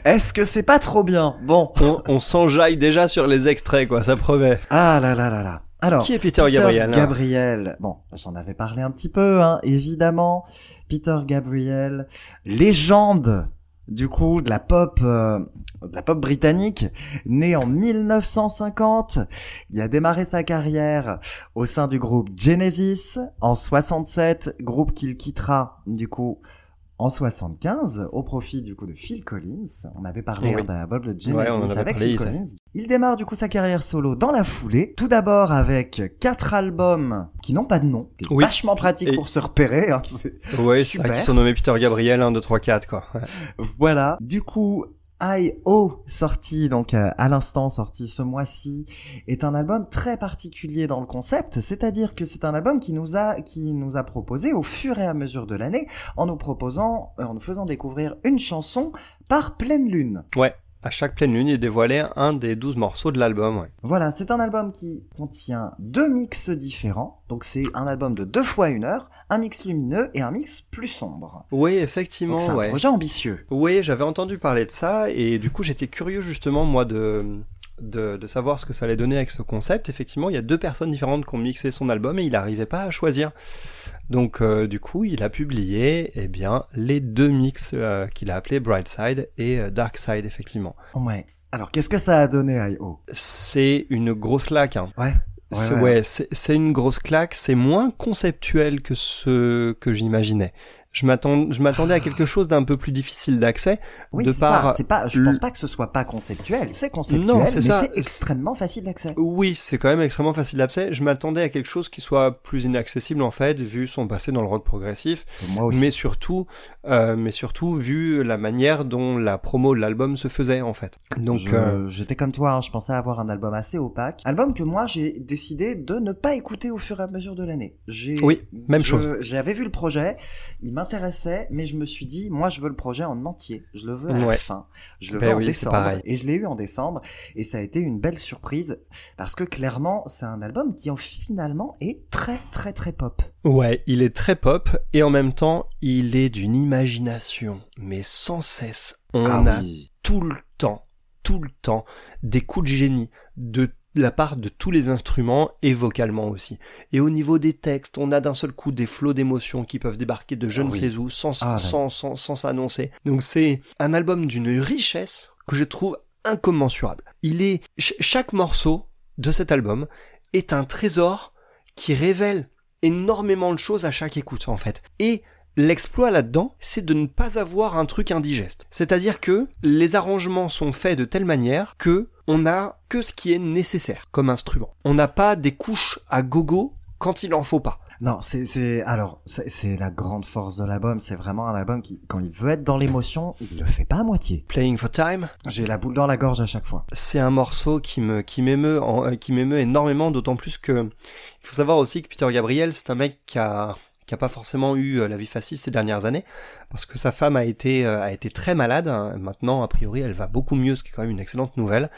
Est-ce que c'est pas trop bien? Bon. On, on s'enjaille déjà sur les extraits, quoi, ça promet. Ah là là là là. Alors, Qui est Peter Gabriel, hein? Gabriel. Bon, j'en avais parlé un petit peu, hein, évidemment. Peter Gabriel, légende du coup de la pop, euh, de la pop britannique, né en 1950. Il a démarré sa carrière au sein du groupe Genesis en 67, groupe qu'il quittera du coup en 75 au profit du coup de Phil Collins. On avait parlé Oui. hein, d'un album de Genesis Ouais, on avec parlé, Phil ça. Collins. Il démarre du coup sa carrière solo dans la foulée, tout d'abord avec quatre albums qui n'ont pas de nom, qui est Oui. vachement pratique Et- pour se repérer. hein, c'est- c'est vrai qu'ils sont nommés Peter Gabriel, 1, 2, 3, 4, quoi. Ouais. Voilà. Du coup, I.O. sorti donc euh, à l'instant sorti ce mois-ci est un album très particulier dans le concept, c'est-à-dire que c'est un album qui nous a qui nous a proposé au fur et à mesure de l'année en nous proposant euh, en nous faisant découvrir une chanson par pleine lune. Ouais. À chaque pleine lune, il dévoilait un des 12 morceaux de l'album, ouais. Voilà, c'est un album qui contient deux mix différents. Donc c'est un album de deux fois une heure, un mix lumineux et un mix plus sombre. Oui, effectivement, c'est un ouais. projet ambitieux. Oui, j'avais entendu parler de ça et du coup j'étais curieux justement moi de, de de savoir ce que ça allait donner avec ce concept. Effectivement, il y a deux personnes différentes qui ont mixé son album et il n'arrivait pas à choisir. Donc euh, du coup, il a publié eh bien les deux mix euh, qu'il a appelés Brightside et euh, Darkside effectivement. Ouais. Alors qu'est-ce que ça a donné I.O. C'est une grosse claque. Hein. Ouais. Ouais. ouais, c'est une grosse claque. C'est moins conceptuel que ce que j'imaginais. Je m'attendais à quelque chose d'un peu plus difficile d'accès. Oui, de par ça. C'est pas. Je pense pas que ce soit pas conceptuel. C'est conceptuel, Non, c'est mais c'est extrêmement facile d'accès. Oui, c'est quand même extrêmement facile d'accès. Je m'attendais à quelque chose qui soit plus inaccessible en fait, vu son passé dans le rock progressif, Moi aussi. mais surtout, euh, mais surtout vu la manière dont la promo de l'album se faisait en fait. Donc, euh, j'étais comme toi. hein, je pensais avoir un album assez opaque, album que moi j'ai décidé de ne pas écouter au fur et à mesure de l'année. J'ai. Oui, même je- chose. J'avais vu le projet, il m'intéressait, mais je me suis dit, moi je veux le projet en entier. Je le veux à la fin. Je le Ben veux en oui, décembre. Et je l'ai eu en décembre, et ça a été une belle surprise parce que clairement c'est un album qui en finalement est très très très pop. ouais, il est très pop et en même temps, il est d'une imagination, mais sans cesse. On Ah a oui. tout le temps, tout le temps, des coups de génie de la part de tous les instruments et vocalement aussi. Et au niveau des textes, on a d'un seul coup des flots d'émotions qui peuvent débarquer de je ne sais où sans Ah ouais. sans sans sans s'annoncer. Donc c'est un album d'une richesse que je trouve incommensurable. Il est ch- chaque morceau de cet album est un trésor qui révèle énormément de choses à chaque écoute en fait. Et L'exploit là-dedans, c'est de ne pas avoir un truc indigeste. C'est-à-dire que les arrangements sont faits de telle manière que on n'a que ce qui est nécessaire comme instrument. On n'a pas des couches à gogo quand il en faut pas. Non, c'est c'est alors c'est la grande force de l'album. C'est vraiment un album qui, quand il veut être dans l'émotion, il le fait pas à moitié. Playing for Time, J'ai la boule dans la gorge à chaque fois. c'est un morceau qui me qui m'émeut euh, qui m'émeut énormément d'autant plus que il faut savoir aussi que Peter Gabriel c'est un mec qui a qui a pas forcément eu euh, la vie facile ces dernières années parce que sa femme a été euh, a été très malade hein. maintenant a priori elle va beaucoup mieux ce qui est quand même une excellente nouvelle.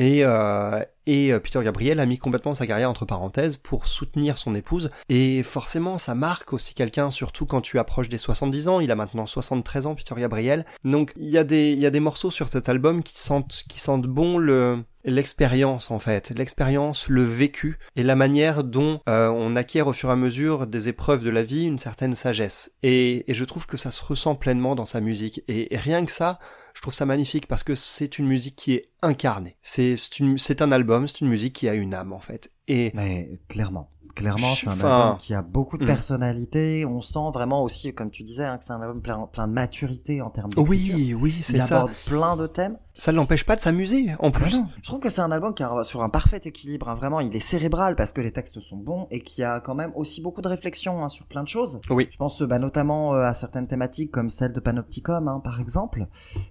Et euh, et euh, Peter Gabriel a mis complètement sa carrière entre parenthèses pour soutenir son épouse. Et forcément ça marque aussi quelqu'un surtout quand tu approches des 70 ans. Il a maintenant 73 ans Peter Gabriel. Donc il y a des y a des morceaux sur cet album qui sentent qui sentent bon le l'expérience en fait, l'expérience, le vécu et la manière dont on acquiert au fur et à mesure des épreuves de la vie une certaine sagesse. Et, et je trouve que ça se ressent pleinement dans sa musique. Et, et rien que ça, je trouve ça magnifique parce que c'est une musique qui est incarnée. C'est un album, c'est une musique qui a une âme en fait. Et Mais clairement, clairement, c'est un Enfin, album qui a beaucoup de hmm. personnalité. On sent vraiment aussi, comme tu disais, hein, que c'est un album plein, plein de maturité en termes d'écriture. oui, oui, c'est Il ça. aborde plein de thèmes. Ça ne l'empêche pas de s'amuser en Ah plus. Je trouve que c'est un album qui est sur un parfait équilibre. hein, Vraiment, il est cérébral parce que les textes sont bons et qui a quand même aussi beaucoup de réflexion hein, sur plein de choses. Oui. Je pense bah, notamment euh, à certaines thématiques comme celle de Panopticon, par exemple,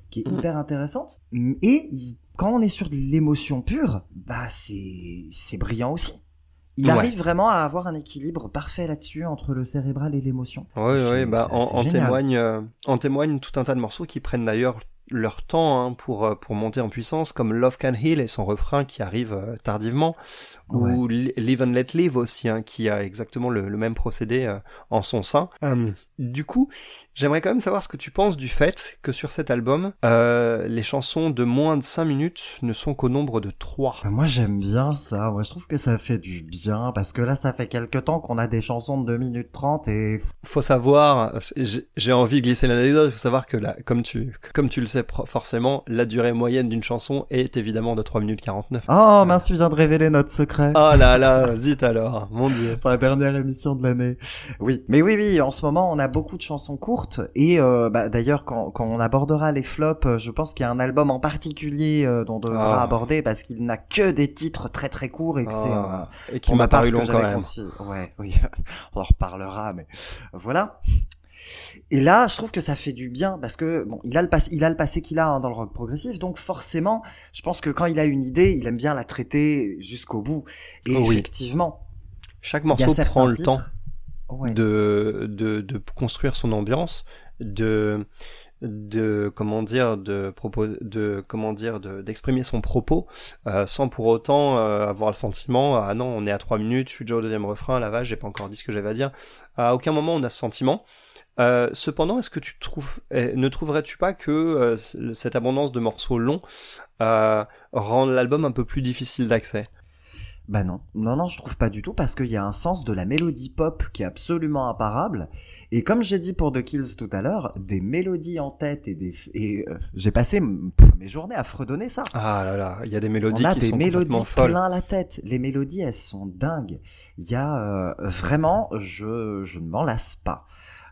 qui est Mhm. hyper intéressante. Et il- quand on est sur de l'émotion pure, bah c'est c'est brillant aussi. Il Ouais. arrive vraiment à avoir un équilibre parfait là-dessus entre le cérébral et l'émotion. Oui, oui, bah, en, témoigne, euh, en témoigne tout un tas de morceaux qui prennent d'ailleurs leur temps hein, pour euh, pour monter en puissance, comme Love Can Heal et son refrain qui arrive euh, tardivement, ou Li- Live and Let Live aussi, hein, qui a exactement le, le même procédé euh, en son sein. Euh, du coup, j'aimerais quand même savoir ce que tu penses du fait que sur cet album, euh, les chansons de moins de 5 minutes ne sont qu'au nombre de 3. Bah, Moi j'aime bien ça, moi je trouve que ça fait du bien, parce que là ça fait quelque temps qu'on a des chansons de 2 minutes 30 et faut savoir, j'ai envie de glisser l'anecdote, faut savoir que là, comme tu, comme tu le sais forcément, la durée moyenne d'une chanson est évidemment de 3 minutes 49. Oh mince, tu viens de révéler notre secret. Oh là là, zut alors, mon dieu. Pour la dernière émission de l'année. Oui, mais oui, oui, en ce moment, on a beaucoup de chansons courtes. Et euh, bah, d'ailleurs, quand, quand on abordera les flops, euh, je pense qu'il y a un album en particulier euh, dont on devra Ah. aborder parce qu'il n'a que des titres très très courts et que c'est... euh, Ah, et qui m'a paru long quand même. Ouais, oui, on en reparlera, mais voilà. Et là, je trouve que ça fait du bien parce que bon, il a le passé, il a le passé qu'il a hein, dans le rock progressif, donc forcément, je pense que quand il a une idée, il aime bien la traiter jusqu'au bout. Et Oh oui. effectivement, Chaque morceau prend le titres- temps Ouais. de, de, de construire son ambiance, de, de comment dire, de propos, de comment dire, de d'exprimer son propos, euh, sans pour autant euh, avoir le sentiment, ah non, on est à trois minutes, je suis déjà au deuxième refrain, la vache, j'ai pas encore dit ce que j'avais à dire. À aucun moment on a ce sentiment. Euh, cependant, est-ce que tu trouves, eh, ne trouverais-tu pas que euh, cette abondance de morceaux longs euh, rend l'album un peu plus difficile d'accès? Bah non, non, non, je trouve pas du tout parce qu'il y a un sens de la mélodie pop qui est absolument imparable. Et comme j'ai dit pour The Kills tout à l'heure, des mélodies en tête et des et euh, j'ai passé mes journées à fredonner ça. Ah là là, il y a des mélodies On a qui des sont mélodies complètement folles. plein la tête. Les mélodies, elles sont dingues. Il y a euh, vraiment, je je ne m'en lasse pas.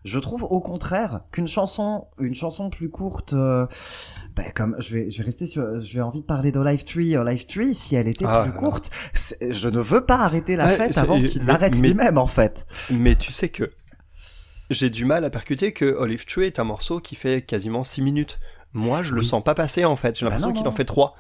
Je trouve au contraire qu'une chanson, une chanson plus courte, euh, ben, comme je vais, je vais rester sur, je vais envie de parler d'Olive Tree, Olive Tree, si elle était Ah plus courte, je ne veux pas arrêter la Ouais, fête avant qu'il l'arrête lui-même en fait. Mais tu sais que j'ai du mal à percuter que Olive Tree est un morceau qui fait quasiment 6 minutes. Moi, je le Oui. sens pas passer en fait. J'ai Bah l'impression qu'il en fait 3.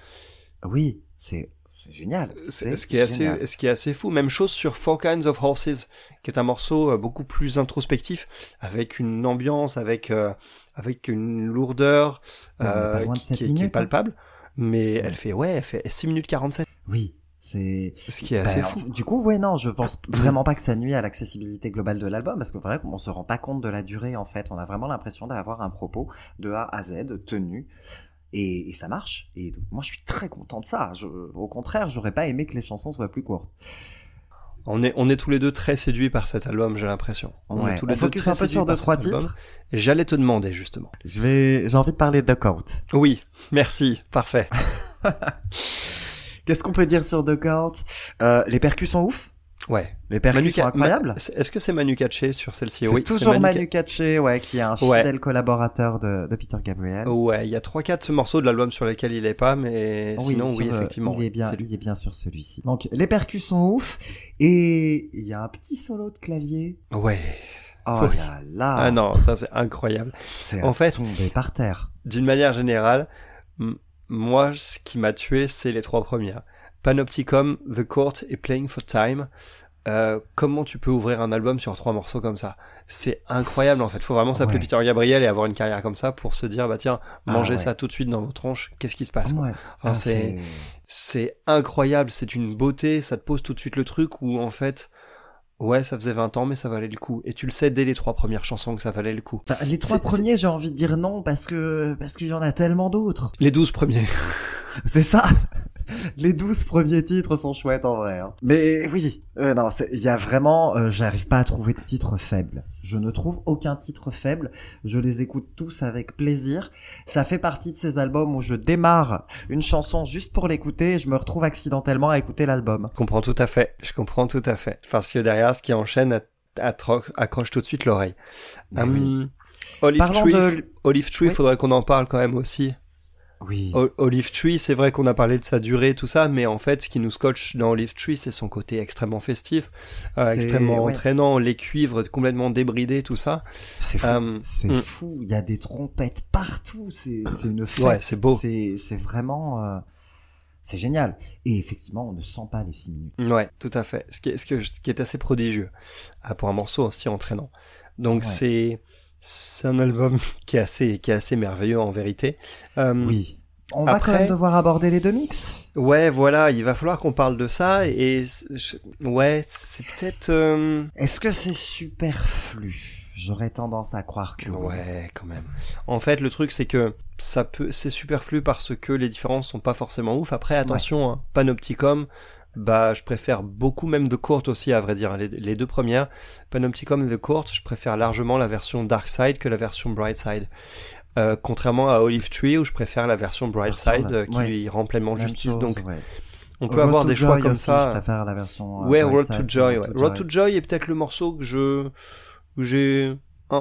Oui, c'est, c'est génial. C'est- C'est Ce qui, est assez, ce qui est assez fou. Même chose sur Four Kinds of Horses, qui est un morceau euh, beaucoup plus introspectif, avec une ambiance, avec, euh, avec une lourdeur Ouais, on euh, qui, est, qui est minutes, hein. palpable. Mais Ouais. elle fait, ouais, elle fait 6 minutes 47. Oui, c'est. Ce qui est assez Ben, fou. Du coup, ouais, non, je pense vraiment pas que ça nuit à l'accessibilité globale de l'album, parce que vrai qu'on se rend pas compte de la durée, en fait. On a vraiment l'impression d'avoir un propos de A à Z tenu. Et, et ça marche. Et donc, moi, je suis très content de ça. Je- au contraire, j'aurais pas aimé que les chansons soient plus courtes. On est, on est tous les deux très séduits par cet album, j'ai l'impression. On Ouais. est tous les On deux très un peu séduits sur par deux, trois titres. J'allais te demander, justement. Je vais, j'ai envie de parler de Duck Out. Oui, merci, parfait. Qu'est-ce qu'on peut dire sur Duck Out? Euh, Les percus sont ouf. Ouais. Les percus Manu sont incroyables. Est-ce que c'est Manu Katché sur celle-ci? C'est Oui, toujours Manu Manu Katché, ouais, qui est un Ouais. fidèle collaborateur de, de Peter Gabriel. Ouais, il y a trois quatre morceaux de l'album sur lesquels il est pas, mais sinon oui, euh, effectivement. Il est oui, bien, il est bien sur celui-ci. Donc les percus sont ouf et il y a un petit solo de clavier. Ouais. Oh Oui. là là. Ah non, ça c'est incroyable. C'est En fait- tomber par terre. D'une manière générale, moi, ce qui m'a tué, c'est les trois premières. Panopticon, The Court et Playing for Time. Euh, comment tu peux ouvrir un album sur trois morceaux comme ça? C'est incroyable en fait. Faut vraiment s'appeler Ouais. Peter Gabriel et avoir une carrière comme ça pour se dire bah tiens, Ah mangez ouais. ça tout de suite dans vos tronches. Qu'est-ce qui se passe Ouais. Enfin, Ah, c'est c'est incroyable. C'est une beauté. Ça te pose tout de suite le truc où en fait ouais ça faisait 20 ans mais ça valait le coup. Et tu le sais dès les trois premières chansons que ça valait le coup. Enfin, les trois premiers, j'ai envie de dire non parce que parce qu'il y en a tellement d'autres. Les 12 premiers. C'est ça. Les douze premiers titres sont chouettes en vrai. hein. Mais oui, euh, non, il y a vraiment, euh, j'arrive pas à trouver de titre faible. Je ne trouve aucun titre faible. Je les écoute tous avec plaisir. Ça fait partie de ces albums où je démarre une chanson juste pour l'écouter et je me retrouve accidentellement à écouter l'album. Je comprends tout à fait. Je comprends tout à fait. Parce que derrière, ce qui enchaîne accroche tout de suite l'oreille. Hum, Olive Parlons Tree, de- Olive Tree, Oui. faudrait qu'on en parle quand même aussi. Oui. O- Olive Tree, c'est vrai qu'on a parlé de sa durée, tout ça, mais en fait, ce qui nous scotche dans Olive Tree, c'est son côté extrêmement festif, euh, extrêmement ouais. entraînant, les cuivres complètement débridés, tout ça. C'est fou. Euh, c'est mm. fou. Il y a des trompettes partout. C'est, une fête. Ouais, c'est beau. C'est, vraiment, euh, c'est génial. Et effectivement, on ne sent pas les six minutes. Ouais, tout à fait. Ce qui est, ce que- ce qui est assez prodigieux ah, pour un morceau aussi entraînant. Donc Ouais. c'est c'est un album qui est assez qui est assez merveilleux en vérité. Euh, Oui. On va Après- quand même devoir aborder les deux mix. Ouais, voilà, il va falloir qu'on parle de ça et je- ouais, c'est peut-être euh, Est-ce que c'est superflu? J'aurais tendance à croire que oui. ouais quand même. En fait, le truc c'est que ça peut c'est superflu parce que les différences sont pas forcément ouf. Après, attention, hein, Panopticon, bah je préfère beaucoup même The Court aussi à vrai dire hein, les, les deux premières. Panopticon et The Court, je préfère largement la version Dark Side que la version Bright Side. Euh, contrairement à Olive Tree où je préfère la version Bright Version, Side euh, qui ouais. lui rend pleinement Même justice. chose, Donc ouais. on peut Road avoir des choix Joy comme aussi, ça. Je préfère la version. euh, Ouais, Road to Joy. Road to Road to Joy est peut-être le morceau que je, j'ai,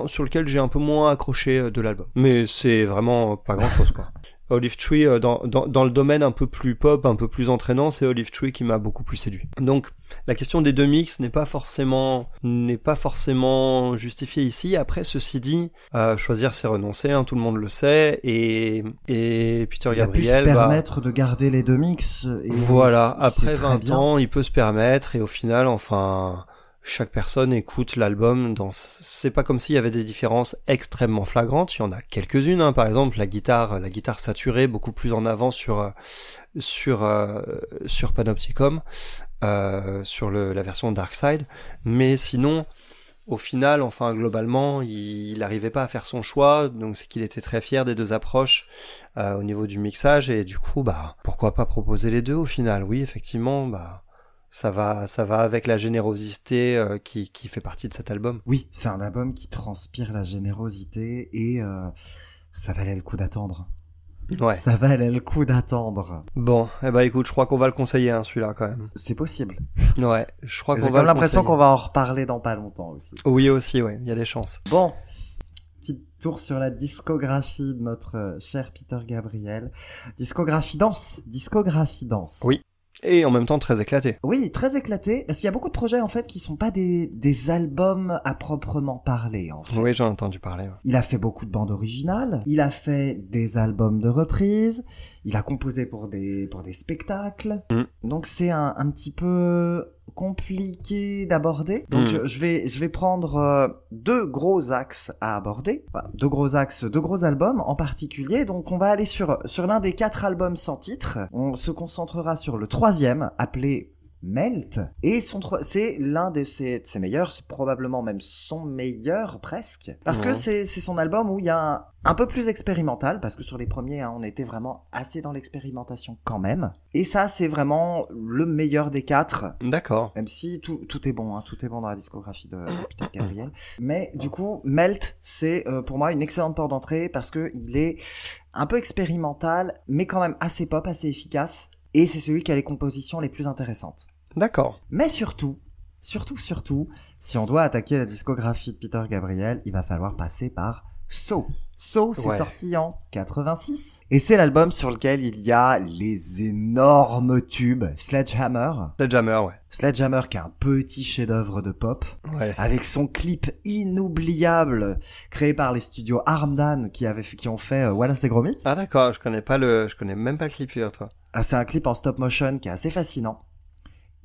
sur lequel j'ai un peu moins accroché euh, de l'album. Mais c'est vraiment pas grand chose, quoi. Olive Tree, euh, dans, dans, dans le domaine un peu plus pop, un peu plus entraînant, c'est Olive Tree qui m'a beaucoup plus séduit. Donc, la question des deux mix n'est pas forcément, n'est pas forcément justifiée ici. Après, ceci dit, euh, choisir c'est renoncer, hein, tout le monde le sait, et, et Peter Il a pu se Gabriel, bah, permettre de garder les deux mix. Et voilà, après très 20 bien. ans, il peut se permettre et au final, enfin, chaque personne écoute l'album dans c'est pas comme s'il y avait des différences extrêmement flagrantes, il y en a quelques-unes hein. par exemple la guitare la guitare saturée beaucoup plus en avant sur sur euh, sur Panopticon euh, sur le, la version Dark Side, mais sinon au final, enfin globalement, il n'arrivait pas à faire son choix, donc c'est qu'il était très fier des deux approches euh, au niveau du mixage. Et du coup, bah pourquoi pas proposer les deux au final? Oui, effectivement, bah ça va, ça va avec la générosité euh, qui, qui fait partie de cet album. Oui, c'est un album qui transpire la générosité et euh, ça valait le coup d'attendre. Ouais. Ça valait le coup d'attendre. Bon, eh ben écoute, je crois qu'on va le conseiller hein, celui-là quand même. C'est possible. Ouais, je crois J'ai qu'on va comme le l'impression qu'on va en reparler dans pas longtemps aussi. Oui aussi, ouais, il y a des chances. Bon, tour sur la discographie de notre euh, cher Peter Gabriel. Discographie danse, discographie danse. Oui. Et en même temps très éclaté. Oui, très éclaté, parce qu'il y a beaucoup de projets en fait qui sont pas des, des albums à proprement parler en fait. Oui, j'en ai entendu parler. ouais. Il a fait beaucoup de bandes originales, il a fait des albums de reprises, il a composé pour des, pour des spectacles. Mm. Donc c'est un, un petit peu compliqué d'aborder. Donc Mm. euh, je vais, je vais prendre euh, deux gros axes à aborder. Enfin, deux gros axes, deux gros albums en particulier. Donc on va aller sur, sur l'un des quatre albums sans titre. On se concentrera sur le troisième, appelé Melt et son c'est l'un de ses, de ses meilleurs, c'est probablement même son meilleur presque, parce que Ouais. c'est c'est son album où il y a un, un peu plus expérimental, parce que sur les premiers hein, on était vraiment assez dans l'expérimentation quand même, et ça c'est vraiment le meilleur des quatre, D'accord. même si tout, tout est bon, hein, tout est bon dans la discographie de, de Peter Gabriel. Mais du coup, Melt, c'est euh, pour moi une excellente porte d'entrée parce que il est un peu expérimental, mais quand même assez pop, assez efficace. Et c'est celui qui a les compositions les plus intéressantes. D'accord. Mais surtout, surtout, surtout, si on doit attaquer la discographie de Peter Gabriel, il va falloir passer par So. So, c'est Ouais. sorti en 86. Et c'est l'album sur lequel il y a les énormes tubes Sledgehammer. Sledgehammer, ouais. Sledgehammer qui est un petit chef-d'œuvre de pop Ouais. avec son clip inoubliable créé par les studios Armdan qui avaient qui ont fait euh, Wallace et Gromit. Ah d'accord, je connais pas le, je connais même pas le clip toi. Ah, c'est un clip en stop motion qui est assez fascinant.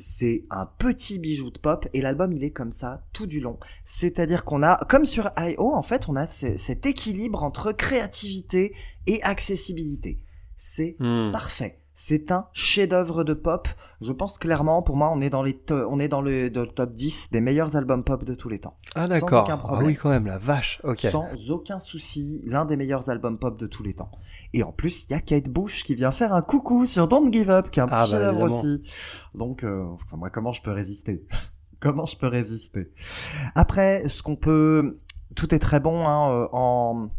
C'est un petit bijou de pop et l'album il est comme ça tout du long. C'est-à-dire qu'on a, comme sur I.O. en fait, on a ce- cet équilibre entre créativité et accessibilité. C'est Hmm. parfait. C'est un chef-d'œuvre de pop. Je pense clairement, pour moi, on est dans les, on est dans le, dans le top 10 des meilleurs albums pop de tous les temps. Ah d'accord. aucun Ah problème. oui quand même, la vache. Ok. Sans aucun souci, l'un des meilleurs albums pop de tous les temps. Et en plus, il y a Kate Bush qui vient faire un coucou sur Don't Give Up, qui est un petit Ah, bah, chef-d'œuvre aussi. Donc, euh, enfin, moi, comment je peux résister? Comment je peux résister? Après, ce qu'on peut... Tout est très bon, hein, euh, en...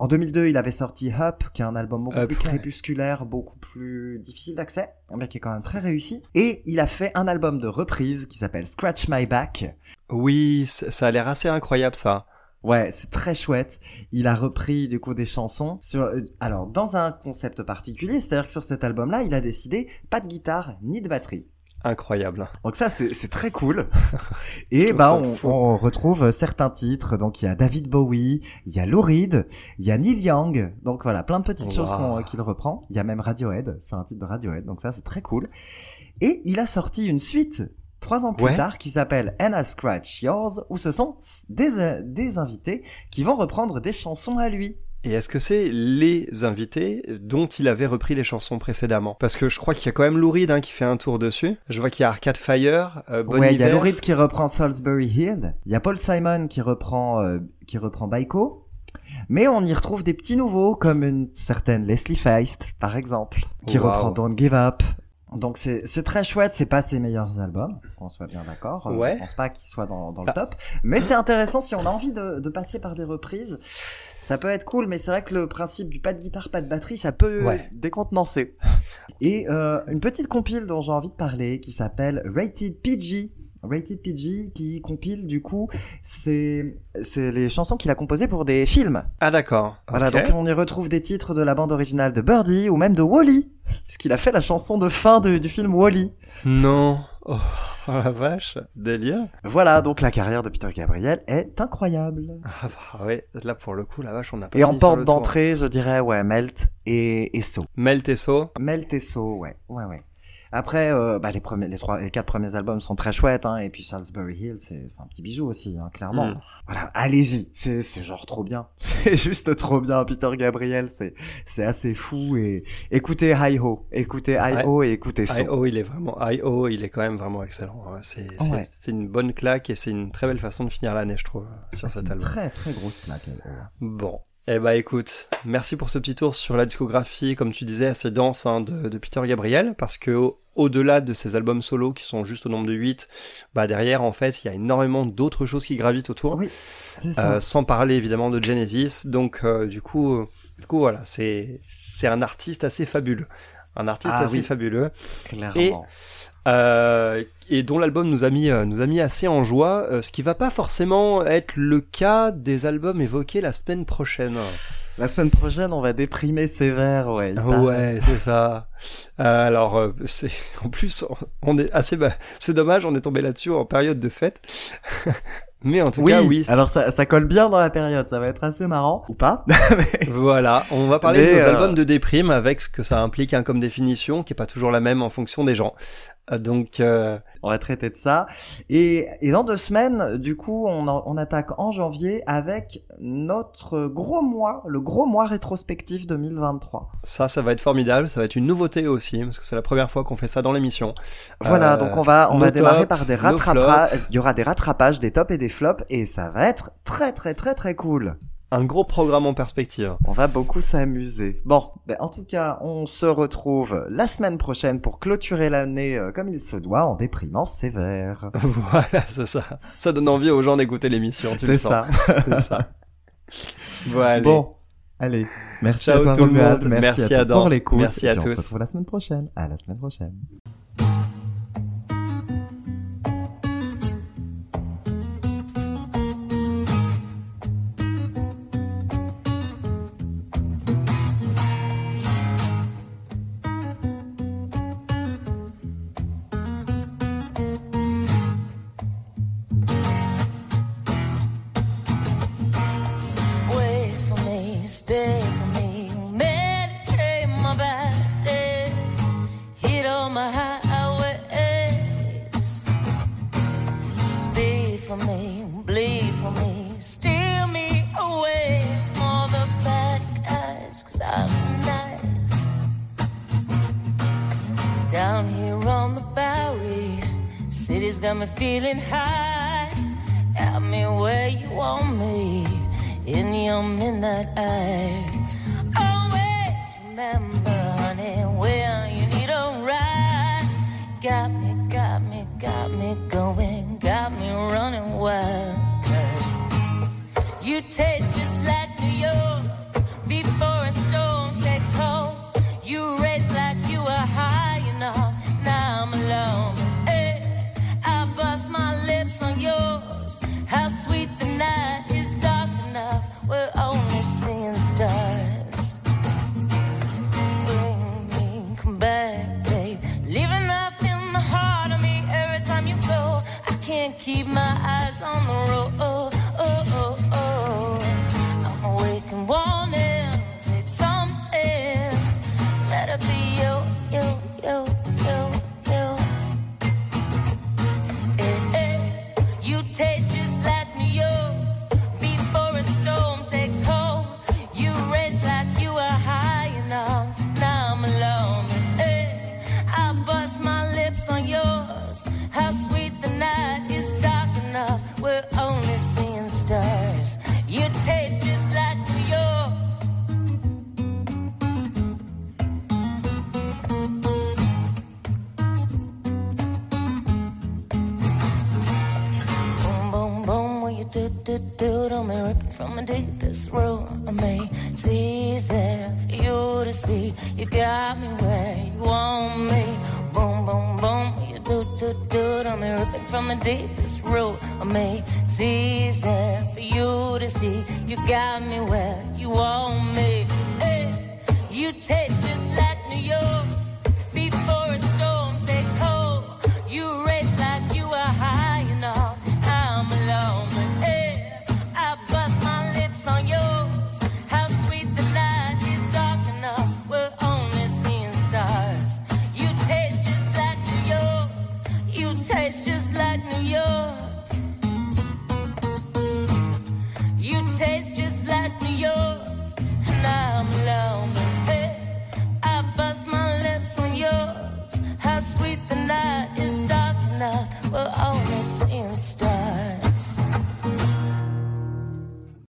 En 2002, il avait sorti Up, qui est un album beaucoup Up, plus ouais. crépusculaire, beaucoup plus difficile d'accès, mais qui est quand même très réussi. Et il a fait un album de reprise qui s'appelle Scratch My Back, Oui, ça a l'air assez incroyable ça. Ouais, c'est très chouette. Il a repris du coup des chansons sur euh, alors dans un concept particulier, c'est-à-dire que sur cet album-là, il a décidé pas de guitare ni de batterie. Incroyable. Donc ça c'est c'est très cool. Et bah on, on retrouve certains titres. Donc il y a David Bowie, il y a Lou Reed, il y a Neil Young. Donc voilà, plein de petites choses Wow. qu'il reprend. Il y a même Radiohead sur un titre de Radiohead. Donc ça c'est très cool. Et il a sorti une suite trois ans plus Ouais. tard qui s'appelle And I Scratch Yours où ce sont des, des invités qui vont reprendre des chansons à lui. Et est-ce que c'est les invités dont il avait repris les chansons précédemment? Parce que je crois qu'il y a quand même Lou Reed hein, qui fait un tour dessus. Je vois qu'il y a Arcade Fire, euh, Bon ouais, il y a. Lou Reed qui reprend Salisbury Hill, il y a Paul Simon qui reprend euh, qui reprend Baiko, mais on y retrouve des petits nouveaux comme une certaine Leslie Feist par exemple, qui Wow. reprend Don't Give Up. Donc c'est c'est très chouette, c'est pas ses meilleurs albums, qu'on soit bien d'accord. Euh, Ouais. Je pense pas qu'il soit dans, dans le Ah. top, mais c'est intéressant si on a envie de, de passer par des reprises. Ça peut être cool, mais c'est vrai que le principe du pas de guitare, pas de batterie, ça peut Ouais. décontenancer. Et euh, une petite compile dont j'ai envie de parler qui s'appelle Rated PG. Rated PG qui compile du coup c'est c'est les chansons qu'il a composées pour des films. Ah d'accord. Voilà, donc on y retrouve des titres de la bande originale de Birdie ou même de Wally, puisqu'il a fait la chanson de fin de- du film Wally. Non. Oh, oh la vache, délire. Voilà, donc la carrière de Peter Gabriel est incroyable. Ah bah ouais, là pour le coup, la vache, on n'a pas Et en porte d'entrée, je dirais ouais, Melt et, et So. Mel Tesso. Melt et So, ouais, ouais, ouais. Après, euh, bah, les premiers, les trois, les quatre premiers albums sont très chouettes, hein, et puis Salisbury Hill, c'est un petit bijou aussi, hein, clairement. Mm. Voilà, allez-y, c'est genre trop bien, c'est juste trop bien, Peter Gabriel, c'est c'est assez fou et écoutez Hi Ho, écoutez Hi Ho et écoutez So. I.O. il est vraiment, I.O. il est quand même vraiment excellent. Ouais, C'est c'est- Ouais. c'est une bonne claque et c'est une très belle façon de finir l'année, je trouve, sur C'est cet une album. très très grosse claque. Hi-Ho. Bon. Eh bah écoute, merci pour ce petit tour sur la discographie, comme tu disais, assez dense hein, de, de Peter Gabriel, parce que au- au-delà de ses albums solo qui sont juste au nombre de 8, bah derrière en fait il y a énormément d'autres choses qui gravitent autour, Oui, ça. Euh, sans parler évidemment de Genesis. Donc euh, du coup, euh, du coup voilà, c'est c'est un artiste assez fabuleux, un artiste Ah assez oui. fabuleux. clairement. euh, et dont l'album nous a mis nous a mis assez en joie, ce qui va pas forcément être le cas des albums évoqués la semaine prochaine. La semaine prochaine, on va déprimer sévère, ouais. Ouais, c'est ça. Euh, alors, euh, c'est en plus, on est assez, bas. c'est dommage, on est tombé là-dessus en période de fête. Mais en tout Oui, cas, oui. alors ça, ça colle bien dans la période, ça va être assez marrant, ou pas Voilà, on va parler Mais, de nos euh, albums de déprime avec ce que ça implique hein, comme définition, qui est pas toujours la même en fonction des gens. Donc, euh, On va traiter de ça. Et, et dans deux semaines, du coup, on, en- on attaque en janvier avec notre gros mois, le gros mois rétrospectif 2023. ça, ça va être formidable. Ça va être une nouveauté aussi, parce que c'est la première fois qu'on fait ça dans l'émission. Voilà, Euh, donc on va, on va démarrer par des rattrapages. Il y aura des rattrapages, des tops et des flops, et ça va être très très très très cool. Un gros programme en perspective. On va beaucoup s'amuser. Bon, ben, en tout cas, on se retrouve la semaine prochaine pour clôturer l'année euh, comme il se doit en déprimant sévère. voilà, c'est ça. Ça donne envie aux gens d'écouter l'émission. tu le C'est sens. ça. C'est ça. Voilà. Bon, allez. Merci Ciao à toi tout le monde. Merci, Merci à toi Adam. pour l'écoute. Merci et à puis On se tous. retrouve la semaine prochaine. À la semaine prochaine. Feeling high.